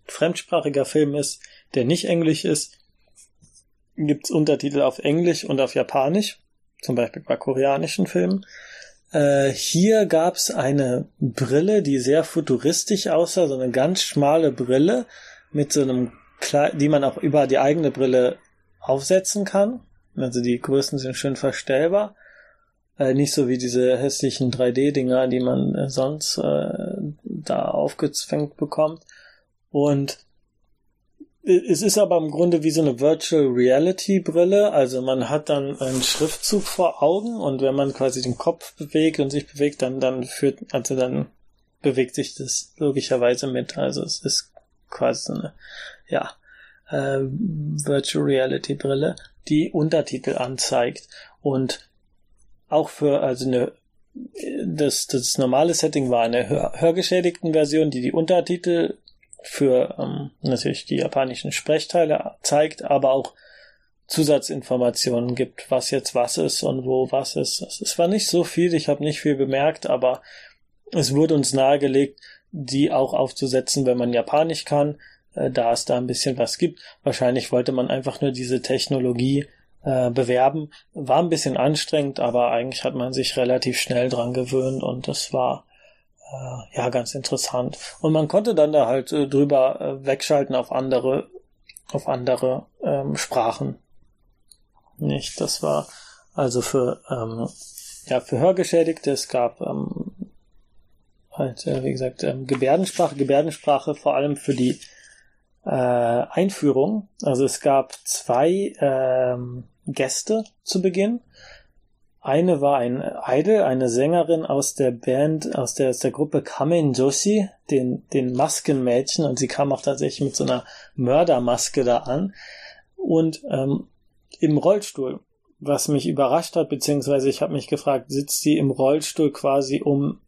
fremdsprachiger Film ist, der nicht Englisch ist, gibt's Untertitel auf Englisch und auf Japanisch. Zum Beispiel bei koreanischen Filmen. Äh, hier gab's eine Brille, die sehr futuristisch aussah, so eine ganz schmale Brille mit so einem, Kle die man auch über die eigene Brille aufsetzen kann. Also die Größen sind schön verstellbar. Äh, nicht so wie diese hässlichen 3D-Dinger, die man äh, sonst äh, da aufgezwängt bekommt. Und es ist aber im Grunde wie so eine Virtual Reality Brille. Also man hat dann einen Schriftzug vor Augen und wenn man quasi den Kopf bewegt und sich bewegt, dann, dann führt, also dann bewegt sich das logischerweise mit. Also es ist quasi so eine, ja, äh, Virtual Reality Brille, die Untertitel anzeigt und auch für, also eine, das, das normale Setting war eine hör, hörgeschädigten Version, die die Untertitel für ähm, natürlich die japanischen Sprechteile zeigt, aber auch Zusatzinformationen gibt, was jetzt was ist und wo was ist. Es war nicht so viel, ich habe nicht viel bemerkt, aber es wurde uns nahegelegt, die auch aufzusetzen, wenn man Japanisch kann. äh, da es da ein bisschen was gibt. Wahrscheinlich wollte man einfach nur diese Technologie äh, bewerben. War ein bisschen anstrengend, aber eigentlich hat man sich relativ schnell dran gewöhnt und das war ja ganz interessant. Und man konnte dann da halt äh, drüber äh, wegschalten auf andere auf andere ähm, Sprachen. Nicht, das war also für ähm, ja für Hörgeschädigte. Es gab ähm, halt äh, wie gesagt ähm, Gebärdensprache, Gebärdensprache vor allem für die äh, Einführung. Also es gab zwei ähm, Gäste zu Beginn. Eine war ein Idol, eine Sängerin aus der Band, aus der, aus der Gruppe Kamen Joshi, den, den Maskenmädchen, und sie kam auch tatsächlich mit so einer Mördermaske da an. Und ähm, im Rollstuhl, was mich überrascht hat, beziehungsweise ich habe mich gefragt, sitzt sie im Rollstuhl quasi um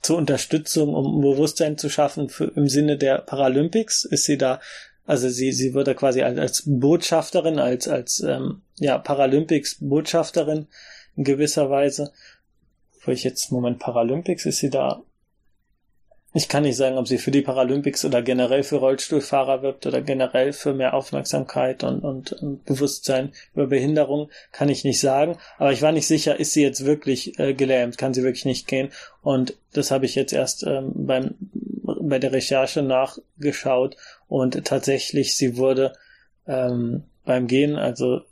zur Unterstützung, um Bewusstsein zu schaffen für, im Sinne der Paralympics? Ist sie da also sie, sie wurde quasi als, als Botschafterin, als, als ähm, ja, Paralympics-Botschafterin in gewisser Weise. Wo ich jetzt, Moment, Paralympics, ist sie da? Ich kann nicht sagen, ob sie für die Paralympics oder generell für Rollstuhlfahrer wirbt oder generell für mehr Aufmerksamkeit und, und, und Bewusstsein über Behinderung, kann ich nicht sagen. Aber ich war nicht sicher, ist sie jetzt wirklich äh, gelähmt, kann sie wirklich nicht gehen. Und das habe ich jetzt erst ähm, beim, bei der Recherche nachgeschaut und tatsächlich, sie wurde ähm, beim Gehen, also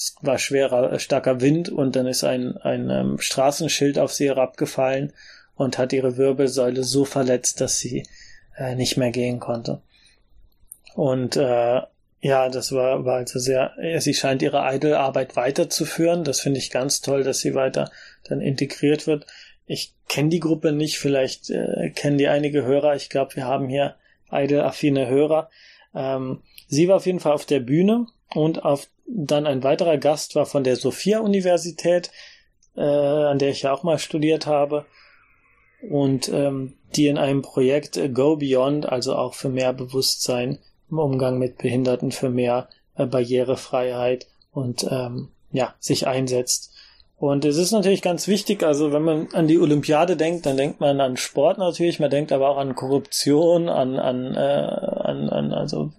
es war schwerer, äh, starker Wind und dann ist ein, ein ähm, Straßenschild auf sie herabgefallen und hat ihre Wirbelsäule so verletzt, dass sie äh, nicht mehr gehen konnte. Und äh, ja, das war, war also sehr, sie scheint ihre Idol-Arbeit weiterzuführen. Das finde ich ganz toll, dass sie weiter dann integriert wird. Ich kenne die Gruppe nicht, vielleicht äh, kennen die einige Hörer. Ich glaube, wir haben hier Idol-affine Hörer. Ähm, sie war auf jeden Fall auf der Bühne und auf, dann ein weiterer Gast war von der Sophia-Universität, äh, an der ich ja auch mal studiert habe und ähm, die in einem Projekt äh, Go Beyond, also auch für mehr Bewusstsein im Umgang mit Behinderten, für mehr äh, Barrierefreiheit und ähm, ja, sich einsetzt. Und es ist natürlich ganz wichtig, also wenn man an die Olympiade denkt, dann denkt man an Sport natürlich, man denkt aber auch an Korruption, an, an, äh, an, an also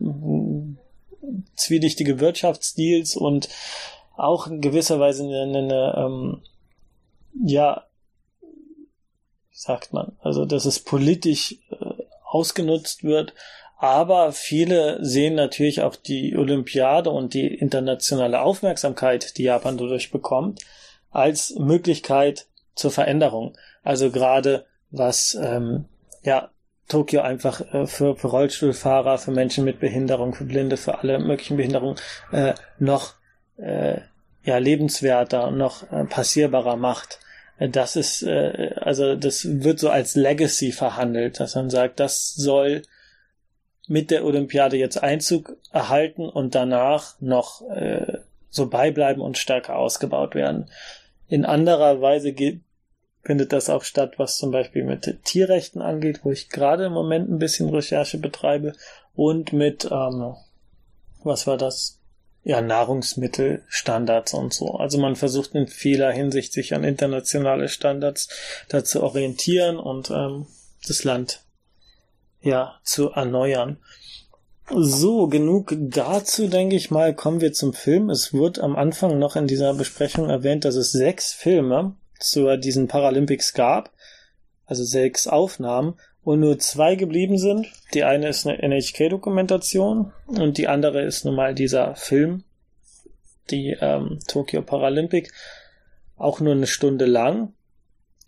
zwielichtige Wirtschaftsdeals und auch in gewisser Weise eine, eine, eine ähm, ja, wie sagt man, also dass es politisch äh, ausgenutzt wird, aber viele sehen natürlich auch die Olympiade und die internationale Aufmerksamkeit, die Japan dadurch bekommt, als Möglichkeit zur Veränderung. Also gerade was ähm, ja Tokio einfach äh, für, für Rollstuhlfahrer, für Menschen mit Behinderung, für Blinde, für alle möglichen Behinderungen äh, noch äh, ja lebenswerter und noch äh, passierbarer macht. Äh, das ist äh, also das wird so als Legacy verhandelt, dass man sagt, das soll mit der Olympiade jetzt Einzug erhalten und danach noch äh, so beibleiben und stärker ausgebaut werden. In anderer Weise geht, findet das auch statt, was zum Beispiel mit Tierrechten angeht, wo ich gerade im Moment ein bisschen Recherche betreibe und mit, ähm, was war das? Ja, Nahrungsmittelstandards und so. Also man versucht in vieler Hinsicht sich an internationale Standards da zu orientieren und ähm, das Land ja zu erneuern. So, genug dazu, denke ich mal, kommen wir zum Film. Es wird am Anfang noch in dieser Besprechung erwähnt, dass es sechs Filme zu diesen Paralympics gab, also sechs Aufnahmen, und nur zwei geblieben sind. Die eine ist eine NHK-Dokumentation und die andere ist nun mal dieser Film, die ähm, Tokyo Paralympic, auch nur eine Stunde lang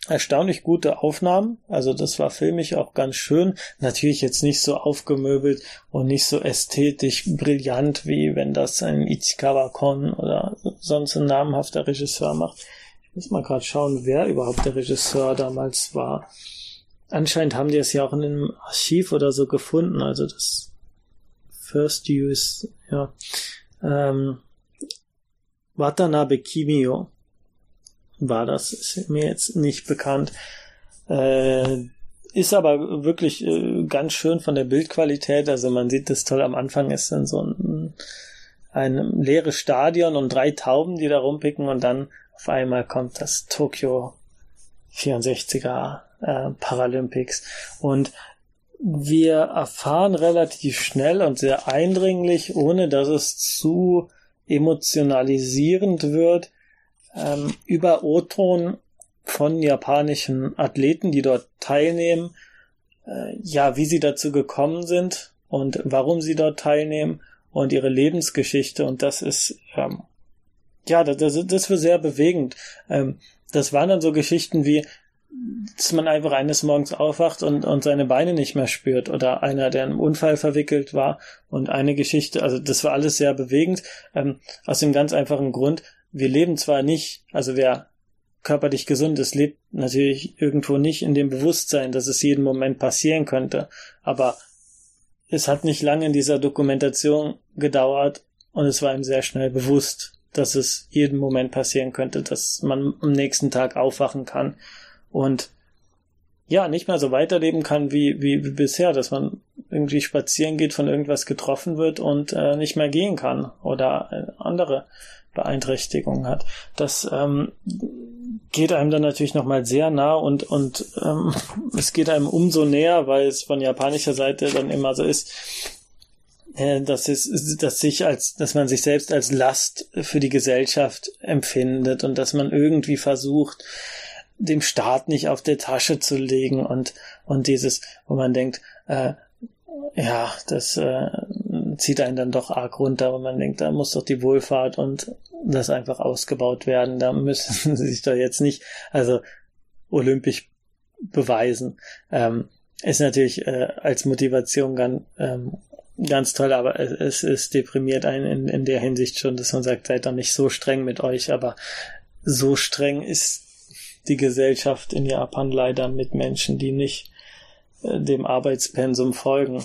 erstaunlich gute Aufnahmen. Also das war filmisch auch ganz schön. Natürlich jetzt nicht so aufgemöbelt und nicht so ästhetisch brillant, wie wenn das ein Ichikawa Kon oder sonst ein namhafter Regisseur macht. Muss mal gerade schauen, wer überhaupt der Regisseur damals war. Anscheinend haben die es ja auch in einem Archiv oder so gefunden. Also das First Use, ja. Ähm, Watanabe Kimio war das. Ist mir jetzt nicht bekannt. Äh, ist aber wirklich äh, ganz schön von der Bildqualität. Also man sieht das toll. Am Anfang ist dann so ein, ein leeres Stadion und drei Tauben, die da rumpicken und dann auf einmal kommt das Tokio 64er äh, Paralympics. Und wir erfahren relativ schnell und sehr eindringlich, ohne dass es zu emotionalisierend wird, ähm, über O-Ton von japanischen Athleten, die dort teilnehmen, äh, ja, wie sie dazu gekommen sind und warum sie dort teilnehmen und ihre Lebensgeschichte. Und das ist, ähm, ja, das, das, das war sehr bewegend. Ähm, das waren dann so Geschichten wie, dass man einfach eines Morgens aufwacht und, und seine Beine nicht mehr spürt oder einer, der in einem Unfall verwickelt war und eine Geschichte, also das war alles sehr bewegend, ähm, aus dem ganz einfachen Grund, wir leben zwar nicht, also wer körperlich gesund ist, lebt natürlich irgendwo nicht in dem Bewusstsein, dass es jeden Moment passieren könnte, aber es hat nicht lange in dieser Dokumentation gedauert und es war ihm sehr schnell bewusst, dass es jeden Moment passieren könnte, dass man am nächsten Tag aufwachen kann und ja, nicht mehr so weiterleben kann wie, wie, wie bisher, dass man irgendwie spazieren geht, von irgendwas getroffen wird und äh, nicht mehr gehen kann oder äh, andere Beeinträchtigungen hat. Das ähm, geht einem dann natürlich nochmal sehr nah und, und ähm, *laughs* es geht einem umso näher, weil es von japanischer Seite dann immer so ist, dass es, dass sich als, dass man sich selbst als Last für die Gesellschaft empfindet und dass man irgendwie versucht, dem Staat nicht auf der Tasche zu legen und, und dieses, wo man denkt, äh, ja, das äh, zieht einen dann doch arg runter, und man denkt, da muss doch die Wohlfahrt und das einfach ausgebaut werden. Da müssen *laughs* sie sich doch jetzt nicht, also olympisch beweisen. Ähm, ist natürlich äh, als Motivation ganz, ähm, ganz toll, aber es, es deprimiert einen in, in der Hinsicht schon, dass man sagt, seid doch nicht so streng mit euch, aber so streng ist die Gesellschaft in Japan leider mit Menschen, die nicht äh, dem Arbeitspensum folgen.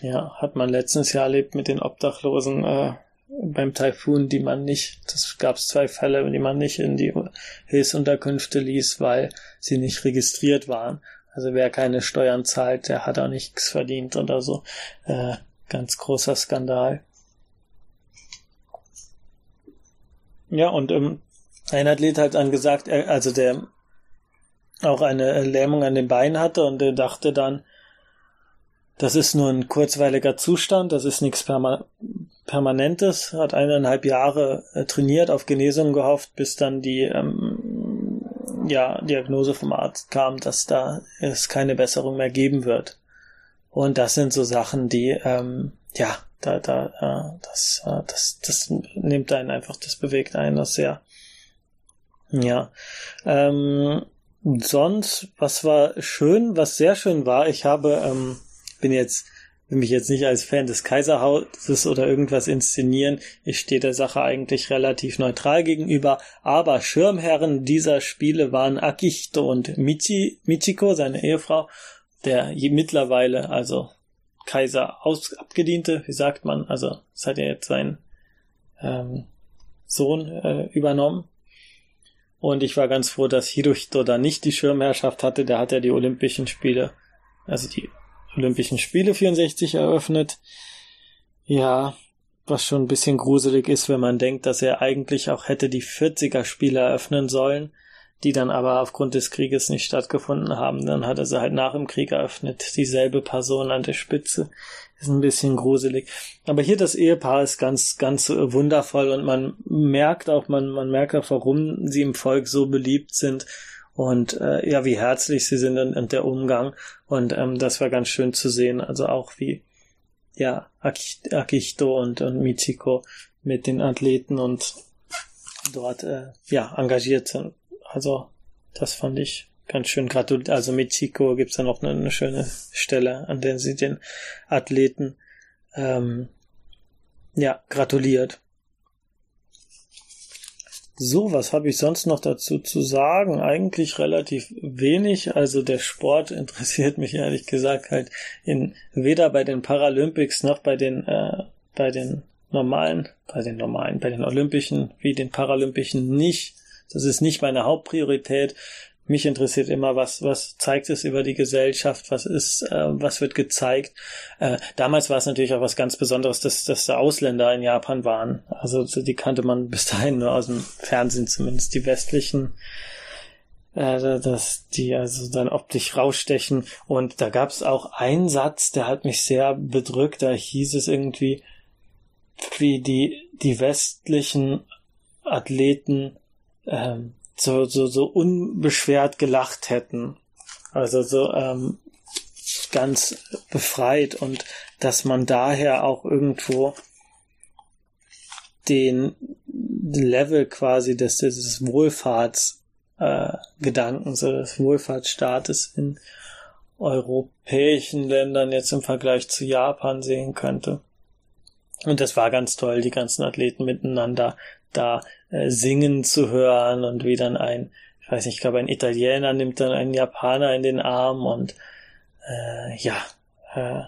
Ja, hat man letztes Jahr erlebt mit den Obdachlosen äh, beim Taifun, die man nicht, das gab es zwei Fälle, die man nicht in die Hilfsunterkünfte ließ, weil sie nicht registriert waren. Also wer keine Steuern zahlt, der hat auch nichts verdient oder so. Äh, ganz großer Skandal. Ja, und ähm, ein Athlet hat dann gesagt, er, also der auch eine Lähmung an den Beinen hatte und er dachte dann, das ist nur ein kurzweiliger Zustand, das ist nichts Perma Permanentes, hat eineinhalb Jahre äh, trainiert, auf Genesung gehofft, bis dann die ähm, ja, Diagnose vom Arzt kam, dass da es keine Besserung mehr geben wird. Und das sind so Sachen, die, ähm, ja, da, da, äh, das, äh, das, das nimmt einen einfach, das bewegt einen das sehr. Ja. Ähm, sonst, was war schön, was sehr schön war, ich habe, ähm, bin jetzt, mich jetzt nicht als Fan des Kaiserhauses oder irgendwas inszenieren. Ich stehe der Sache eigentlich relativ neutral gegenüber. Aber Schirmherren dieser Spiele waren Akihito und Michi, Michiko, seine Ehefrau, der mittlerweile, also Kaiser aus, abgediente, wie sagt man, also es hat ja jetzt sein ähm, Sohn äh, übernommen. Und ich war ganz froh, dass Hirohito da nicht die Schirmherrschaft hatte. Der hat ja die Olympischen Spiele, also die Olympischen Spiele 64 eröffnet. Ja, was schon ein bisschen gruselig ist, wenn man denkt, dass er eigentlich auch hätte die 40er Spiele eröffnen sollen, die dann aber aufgrund des Krieges nicht stattgefunden haben. Dann hat er sie halt nach dem Krieg eröffnet. Dieselbe Person an der Spitze ist ein bisschen gruselig. Aber hier das Ehepaar ist ganz, ganz wundervoll und man merkt auch, man, man merkt auch, warum sie im Volk so beliebt sind und äh, ja, wie herzlich sie sind und, und der Umgang. Und ähm, das war ganz schön zu sehen. Also auch wie ja, Akihito und, und Michiko mit den Athleten und dort äh, ja engagiert sind. Also das fand ich ganz schön gratuliert. Also mit Chico gibt's da noch eine, eine, schöne Stelle, an der sie den Athleten ähm, ja gratuliert. So, was habe ich sonst noch dazu zu sagen? Eigentlich relativ wenig. Also der Sport *laughs* interessiert mich ehrlich gesagt halt in weder bei den Paralympics noch bei den äh, bei den normalen, bei den normalen, bei den Olympischen wie den Paralympischen nicht. Das ist nicht meine Hauptpriorität mich interessiert immer, was, was zeigt es über die Gesellschaft, was ist, äh, was wird gezeigt. Äh, damals war es natürlich auch was ganz Besonderes, dass, dass da Ausländer in Japan waren. Also die kannte man *laughs* bis dahin nur aus dem Fernsehen, zumindest die westlichen äh, dass die also dann optisch rausstechen. Und da gab es auch einen Satz, der hat mich sehr bedrückt. Da hieß es irgendwie, wie die, die westlichen Athleten ähm, so, so, so unbeschwert gelacht hätten. Also so ähm, ganz befreit und dass man daher auch irgendwo den Level quasi des, des Wohlfahrts äh, so des Wohlfahrtsstaates in europäischen Ländern jetzt im Vergleich zu Japan sehen könnte. Und das war ganz toll, die ganzen Athleten miteinander da äh, singen zu hören und wie dann ein, ich weiß nicht, ich glaube ein Italiener nimmt dann einen Japaner in den Arm und äh, ja, äh,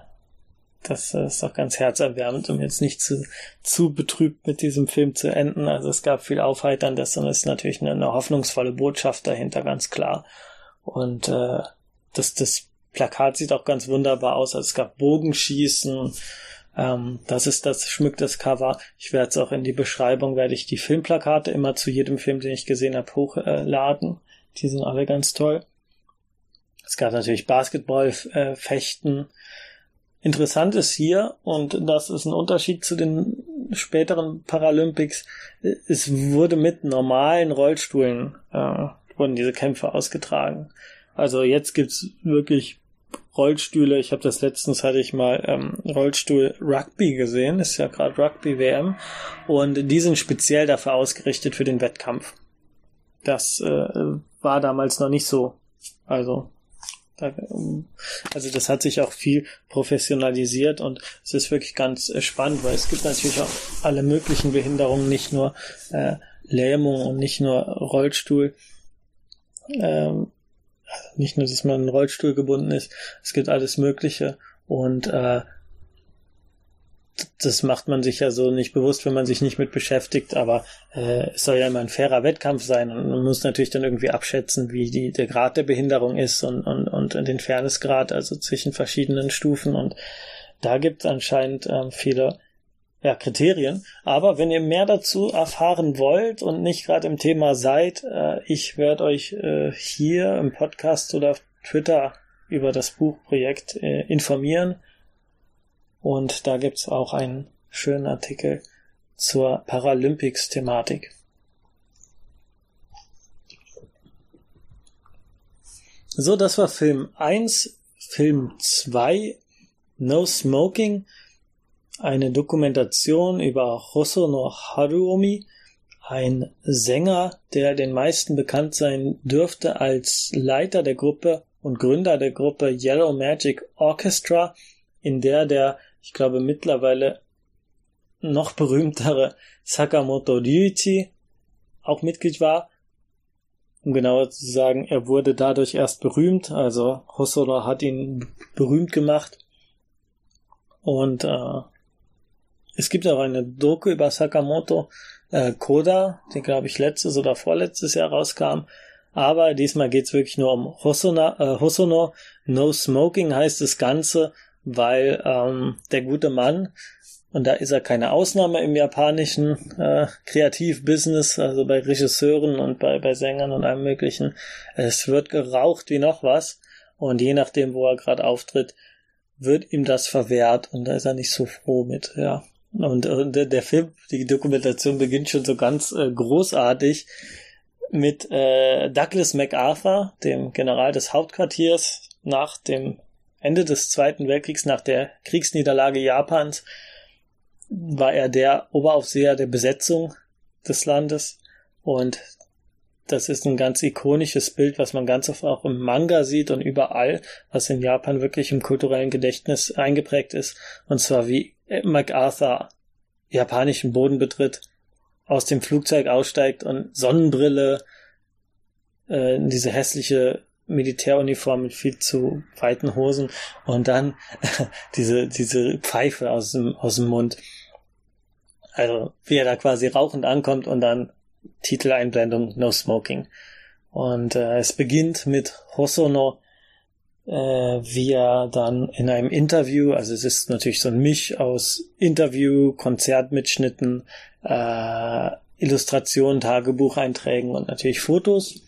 das ist auch ganz herzerwärmend, um jetzt nicht zu, zu betrübt mit diesem Film zu enden. Also es gab viel Aufheiterndes und es ist natürlich eine, eine hoffnungsvolle Botschaft dahinter, ganz klar. Und äh, das, das Plakat sieht auch ganz wunderbar aus. Also es gab Bogenschießen. Ähm, das ist das schmückt das Cover. Ich werde es auch in die Beschreibung, werde ich die Filmplakate immer zu jedem Film, den ich gesehen habe, hochladen. Die sind alle ganz toll. Es gab natürlich Basketball, äh, Interessant ist hier, und das ist ein Unterschied zu den späteren Paralympics, es wurde mit normalen Rollstuhlen äh, wurden diese Kämpfe ausgetragen. Also jetzt gibt's wirklich Rollstühle. Ich habe das letztens hatte ich mal ähm, Rollstuhl Rugby gesehen, ist ja gerade Rugby WM und die sind speziell dafür ausgerichtet für den Wettkampf. Das äh, war damals noch nicht so. Also also das hat sich auch viel professionalisiert und es ist wirklich ganz äh, spannend, weil es gibt natürlich auch alle möglichen Behinderungen, nicht nur äh, Lähmung und nicht nur Rollstuhl. Ähm, also nicht nur, dass man in einen Rollstuhl gebunden ist, es gibt alles Mögliche. Und äh, das macht man sich ja so nicht bewusst, wenn man sich nicht mit beschäftigt, aber äh, es soll ja immer ein fairer Wettkampf sein. Und man muss natürlich dann irgendwie abschätzen, wie die, der Grad der Behinderung ist und, und, und den Fairnessgrad, also zwischen verschiedenen Stufen. Und da gibt es anscheinend ähm, viele ja, Kriterien. Aber wenn ihr mehr dazu erfahren wollt und nicht gerade im Thema seid, äh, ich werde euch äh, hier im Podcast oder auf Twitter über das Buchprojekt äh, informieren und da gibt's auch einen schönen Artikel zur Paralympics-Thematik. So, das war Film 1. Film 2, No Smoking, eine Dokumentation über Hosono Haruomi, ein Sänger, der den meisten bekannt sein dürfte als Leiter der Gruppe und Gründer der Gruppe Yellow Magic Orchestra, in der der ich glaube mittlerweile noch berühmtere Sakamoto Ryuichi auch Mitglied war. Um genauer zu sagen, er wurde dadurch erst berühmt, also Hosono hat ihn berühmt gemacht. Und äh, es gibt auch eine Doku über Sakamoto äh, Koda, die glaube ich letztes oder vorletztes Jahr rauskam. Aber diesmal geht's wirklich nur um Hosono, äh, Hosono. No Smoking heißt das Ganze weil ähm, der gute Mann, und da ist er keine Ausnahme im japanischen äh, Kreativbusiness, also bei Regisseuren und bei, bei Sängern und allem möglichen, es wird geraucht wie noch was und je nachdem, wo er gerade auftritt, wird ihm das verwehrt und da ist er nicht so froh mit, ja. Und, und der, der Film, die Dokumentation beginnt schon so ganz äh, großartig mit äh, Douglas MacArthur, dem General des Hauptquartiers nach dem Ende des Zweiten Weltkriegs, nach der Kriegsniederlage Japans, war er der Oberaufseher der Besetzung des Landes und das ist ein ganz ikonisches Bild, was man ganz oft auch im Manga sieht und überall, was in Japan wirklich im kulturellen Gedächtnis eingeprägt ist. Und zwar wie MacArthur japanischen Boden betritt, aus dem Flugzeug aussteigt und Sonnenbrille, äh, diese hässliche Militäruniform mit viel zu weiten Hosen und dann *laughs* diese, diese Pfeife aus dem, aus dem Mund. Also, wie er da quasi rauchend ankommt und dann Titeleinblendung No Smoking. Und äh, es beginnt mit Hosono, äh, wie er dann in einem Interview, also es ist natürlich so ein Misch aus Interview, Konzertmitschnitten, äh, Illustrationen, Tagebucheinträgen und natürlich Fotos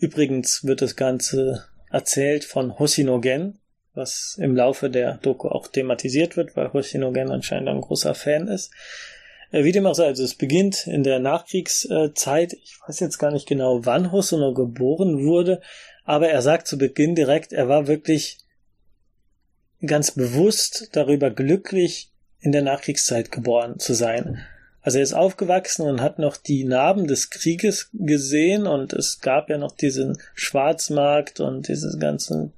Übrigens wird das Ganze erzählt von Hoshinogen, was im Laufe der Doku auch thematisiert wird, weil Hoshinogen anscheinend ein großer Fan ist. Äh, wie dem auch sei, also es beginnt in der Nachkriegszeit. Ich weiß jetzt gar nicht genau, wann Hosono geboren wurde, aber er sagt zu Beginn direkt, er war wirklich ganz bewusst darüber glücklich, in der Nachkriegszeit geboren zu sein. Also er ist aufgewachsen und hat noch die Narben des Krieges gesehen und es gab ja noch diesen Schwarzmarkt und diese ganze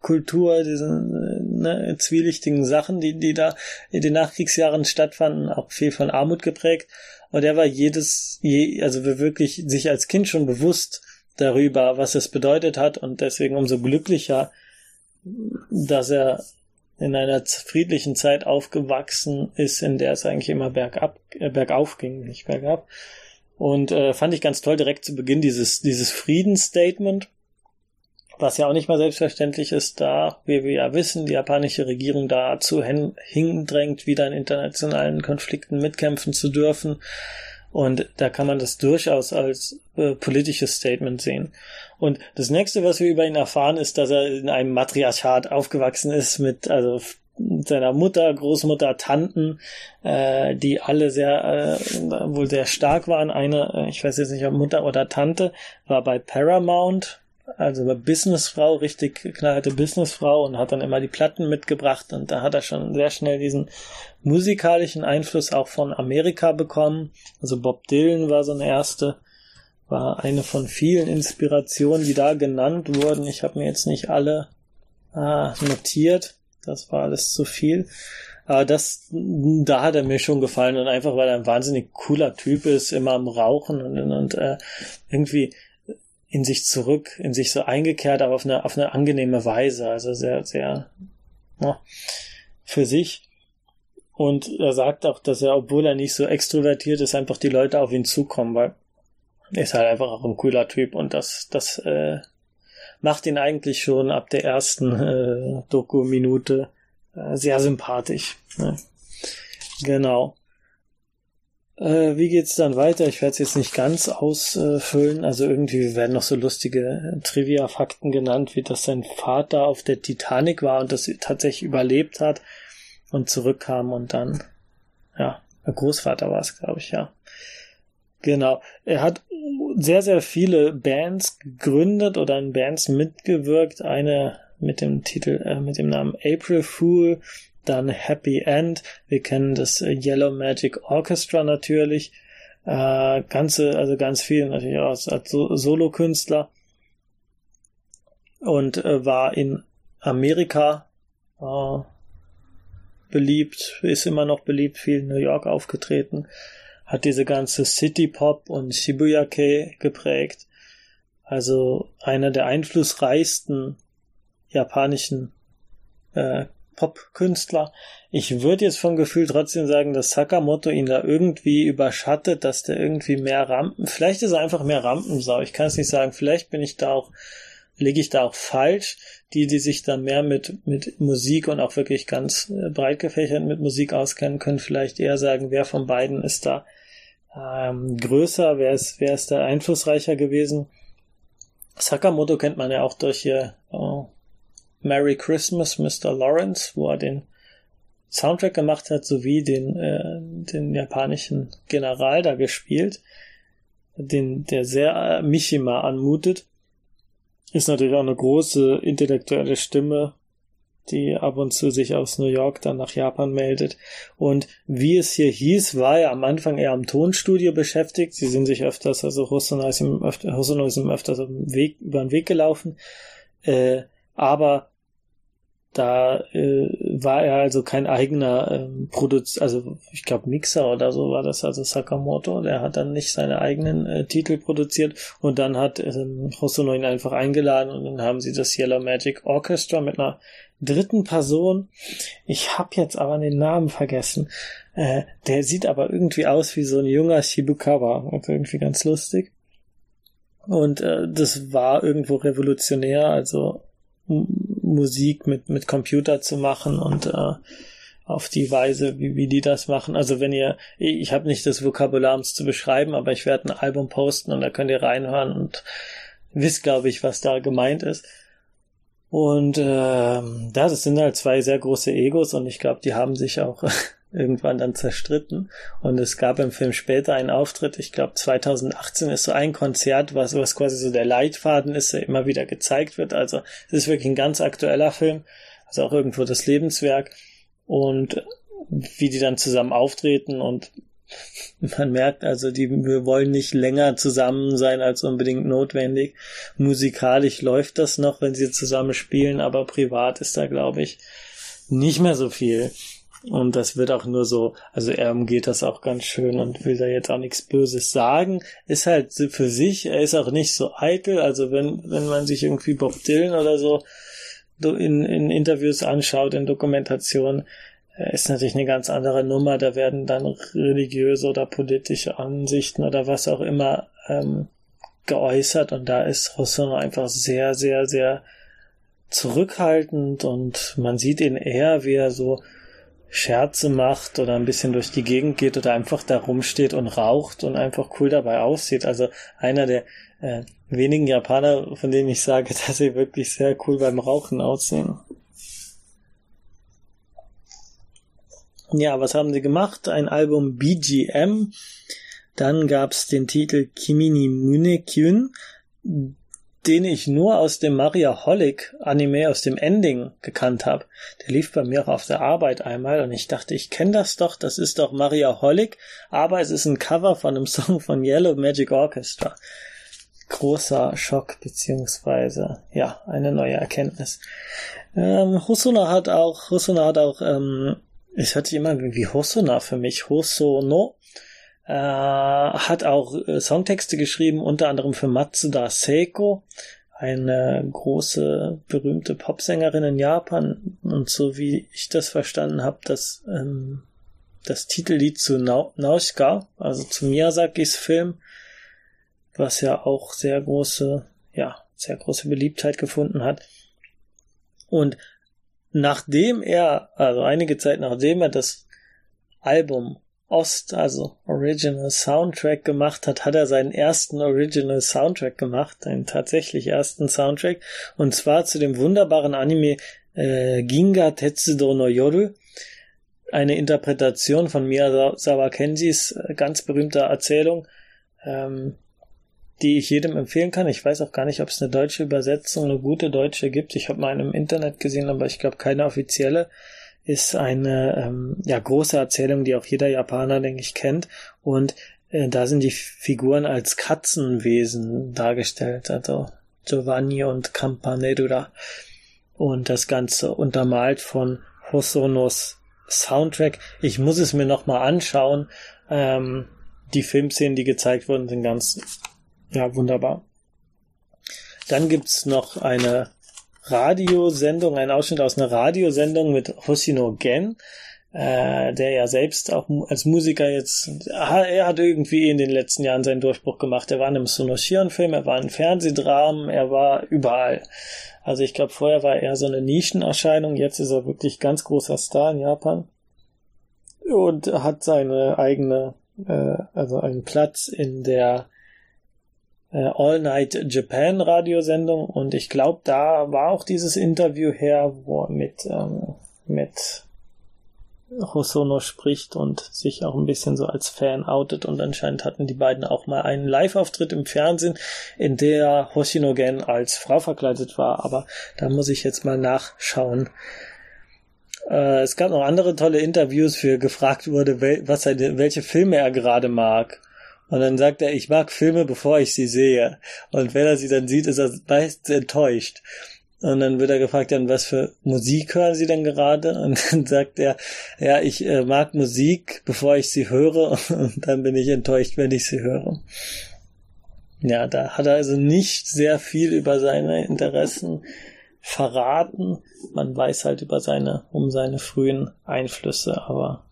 Kultur, diese ne, zwielichtigen Sachen, die, die da in den Nachkriegsjahren stattfanden, auch viel von Armut geprägt. Und er war jedes, je, also wirklich sich als Kind schon bewusst darüber, was es bedeutet hat und deswegen umso glücklicher, dass er in einer friedlichen Zeit aufgewachsen ist, in der es eigentlich immer bergab, äh, bergauf ging, nicht bergab. Und äh, fand ich ganz toll direkt zu Beginn dieses, dieses Friedensstatement, was ja auch nicht mal selbstverständlich ist, da, wie wir ja wissen, die japanische Regierung dazu hindrängt, wieder in internationalen Konflikten mitkämpfen zu dürfen. Und da kann man das durchaus als äh, politisches Statement sehen. Und das nächste, was wir über ihn erfahren, ist, dass er in einem Matriarchat aufgewachsen ist mit, also seiner Mutter, Großmutter, Tanten, äh, die alle sehr, äh, wohl sehr stark waren. Eine, äh, ich weiß jetzt nicht, ob Mutter oder Tante, war bei Paramount, also eine Businessfrau, richtig knallte Businessfrau und hat dann immer die Platten mitgebracht und da hat er schon sehr schnell diesen musikalischen Einfluss auch von Amerika bekommen. Also Bob Dylan war so eine erste, war eine von vielen Inspirationen, die da genannt wurden. Ich habe mir jetzt nicht alle ah, notiert, das war alles zu viel. Aber das, da hat er mir schon gefallen und einfach, weil er ein wahnsinnig cooler Typ ist, immer am Rauchen und, und, und äh, irgendwie in sich zurück, in sich so eingekehrt, aber auf eine, auf eine angenehme Weise, also sehr, sehr ja, für sich. Und er sagt auch, dass er, obwohl er nicht so extrovertiert ist, einfach die Leute auf ihn zukommen, weil er ist halt einfach auch ein cooler Typ und das, das äh, macht ihn eigentlich schon ab der ersten äh, Doku-Minute äh, sehr sympathisch. Ne? Genau. Äh, wie geht's dann weiter? Ich werde es jetzt nicht ganz ausfüllen. Also irgendwie werden noch so lustige Trivia-Fakten genannt, wie dass sein Vater auf der Titanic war und das tatsächlich überlebt hat und zurückkam und dann, ja, Großvater war es, glaube ich, ja. Genau. Er hat sehr, sehr viele Bands gegründet oder in Bands mitgewirkt. Eine mit dem Titel, äh, mit dem Namen April Fool, dann Happy End. Wir kennen das äh, Yellow Magic Orchestra natürlich. Äh, ganze, also ganz viel natürlich auch als, als Solokünstler. Und äh, war in Amerika äh, beliebt, ist immer noch beliebt, viel in New York aufgetreten, hat diese ganze City Pop und Shibuya-kei geprägt. Also einer der einflussreichsten japanischen äh, Popkünstler. Ich würde jetzt vom Gefühl trotzdem sagen, dass Sakamoto ihn da irgendwie überschattet, dass der irgendwie mehr Rampen, vielleicht ist er einfach mehr Rampensau, ich kann es nicht sagen, vielleicht bin ich da auch, liege ich da auch falsch. Die, die sich da mehr mit, mit Musik und auch wirklich ganz äh, breit gefächert mit Musik auskennen, können vielleicht eher sagen, wer von beiden ist da ähm, größer, wer ist, wer ist da einflussreicher gewesen. Sakamoto kennt man ja auch durch hier oh, Merry Christmas, Mr. Lawrence, wo er den Soundtrack gemacht hat, sowie den, äh, den japanischen General da gespielt, den, der sehr äh, Mishima anmutet. Ist natürlich auch eine große intellektuelle Stimme, die ab und zu sich aus New York dann nach Japan meldet. Und wie es hier hieß, war er am Anfang eher am Tonstudio beschäftigt. Sie sind sich öfters, also Hosono ist ihm, öfter, Hosono ist ihm öfters Weg, über den Weg gelaufen. Äh, aber da äh, war er also kein eigener ähm, Produz, also ich glaube Mixer oder so war das, also Sakamoto. Der hat dann nicht seine eigenen äh, Titel produziert und dann hat ähm, Hosono ihn einfach eingeladen und dann haben sie das Yellow Magic Orchestra mit einer dritten Person. Ich habe jetzt aber den Namen vergessen. Äh, der sieht aber irgendwie aus wie so ein junger Shibukawa, also irgendwie ganz lustig. Und äh, das war irgendwo revolutionär, also Musik mit, mit Computer zu machen und äh, auf die Weise, wie, wie die das machen. Also wenn ihr, ich habe nicht das Vokabular, um es zu beschreiben, aber ich werde ein Album posten und da könnt ihr reinhören und wisst, glaube ich, was da gemeint ist. Und äh, das sind halt zwei sehr große Egos und ich glaube, die haben sich auch *laughs* irgendwann dann zerstritten. Und es gab im Film später einen Auftritt, ich glaube 2018 ist so ein Konzert, was, was quasi so der Leitfaden ist, der immer wieder gezeigt wird. Also es ist wirklich ein ganz aktueller Film, also auch irgendwo das Lebenswerk. Und wie die dann zusammen auftreten und *laughs* man merkt also, die wir wollen nicht länger zusammen sein als unbedingt notwendig. Musikalisch läuft das noch, wenn sie zusammen spielen, aber privat ist da, glaube ich, nicht mehr so viel. Und das wird auch nur so, also er umgeht das auch ganz schön und will da jetzt auch nichts Böses sagen. Ist halt für sich, er ist auch nicht so eitel. Also wenn, wenn man sich irgendwie Bob Dylan oder so in, in Interviews anschaut, in Dokumentationen, ist natürlich eine ganz andere Nummer. Da werden dann religiöse oder politische Ansichten oder was auch immer ähm, geäußert und da ist Rousseau einfach sehr, sehr, sehr zurückhaltend und man sieht ihn eher, wie er so Scherze macht oder ein bisschen durch die Gegend geht oder einfach da rumsteht und raucht und einfach cool dabei aussieht. Also einer der äh, wenigen Japaner, von denen ich sage, *laughs* dass sie wirklich sehr cool beim Rauchen aussehen. Ja, was haben sie gemacht? Ein Album BGM. Dann gab's den Titel Kimini Mune Kyun den ich nur aus dem Maria Holic Anime aus dem Ending gekannt habe. Der lief bei mir auch auf der Arbeit einmal und ich dachte, ich kenne das doch, das ist doch Maria Holic, aber es ist ein Cover von einem *laughs* Song von Yellow Magic Orchestra. Großer Schock beziehungsweise ja eine neue Erkenntnis. Ähm, Hosuna hat auch Hosuna hat auch ähm, es hört sich immer wie Hosuna für mich Hosono äh, hat auch äh, Songtexte geschrieben, unter anderem für Matsuda Seiko, eine große, berühmte Popsängerin in Japan. Und so wie ich das verstanden habe, das, ähm, das Titellied zu Na also zu Miyazakis Film, was ja auch sehr große, ja, sehr große Beliebtheit gefunden hat. Und nachdem er, also einige Zeit nachdem er das Album Ost, also Original Soundtrack gemacht hat, hat er seinen ersten Original Soundtrack gemacht, einen tatsächlich ersten Soundtrack, und zwar zu dem wunderbaren Anime äh, Ginga Tetsudo no Yoru, eine Interpretation von Miyazawa Kenjis äh, ganz berühmter Erzählung, ähm, die ich jedem empfehlen kann. Ich weiß auch gar nicht, ob es eine deutsche Übersetzung, eine gute deutsche gibt. Ich habe mal im Internet gesehen, aber ich glaube keine offizielle ist eine ähm, ja, große Erzählung, die auch jeder Japaner, denke ich, kennt. Und äh, da sind die Figuren als Katzenwesen dargestellt, also Giovanni und Campanella. Und das Ganze untermalt von Hosonos Soundtrack. Ich muss es mir nochmal anschauen. Ähm, die Filmszenen, die gezeigt wurden, sind ganz ja, wunderbar. Dann gibt's noch eine Radiosendung, ein Ausschnitt aus einer Radiosendung mit Hoshino Gen, äh, der ja selbst auch als Musiker jetzt, er hat irgendwie in den letzten Jahren seinen Durchbruch gemacht. Er war in einem Sonoshion-Film, er war in Fernsehdramen, er war überall. Also ich glaube, vorher war er so eine Nischenerscheinung, jetzt ist er wirklich ganz großer Star in Japan und hat seine eigene, äh, also einen Platz in der All Night Japan Radiosendung und ich glaube, da war auch dieses Interview her, wo er mit, ähm, mit Hosono spricht und sich auch ein bisschen so als Fan outet und anscheinend hatten die beiden auch mal einen Live-Auftritt im Fernsehen, in der Hoshinogen als Frau verkleidet war, aber da muss ich jetzt mal nachschauen. Äh, es gab noch andere tolle Interviews, für gefragt wurde, wel was er, welche Filme er gerade mag. Und dann sagt er, ich mag Filme, bevor ich sie sehe. Und wenn er sie dann sieht, ist er meistens enttäuscht. Und dann wird er gefragt, dann was für Musik hören Sie denn gerade? *laughs* Und dann sagt er, ja, ich äh, mag Musik, bevor ich sie höre. *laughs* Und dann bin ich enttäuscht, wenn ich sie höre. Ja, da hat er also nicht sehr viel über seine Interessen verraten. Man weiß halt über seine, um seine frühen Einflüsse, aber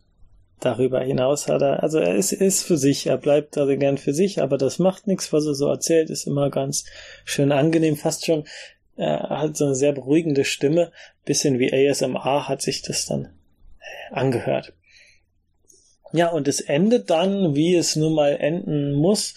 darüber hinaus hat er, also er ist, ist für sich, er bleibt also gern für sich, aber das macht nichts, was er so erzählt, ist immer ganz schön angenehm, fast schon, er hat so eine sehr beruhigende Stimme, bisschen wie ASMR hat sich das dann äh, angehört. Ja, und es endet dann, wie es nun mal enden muss,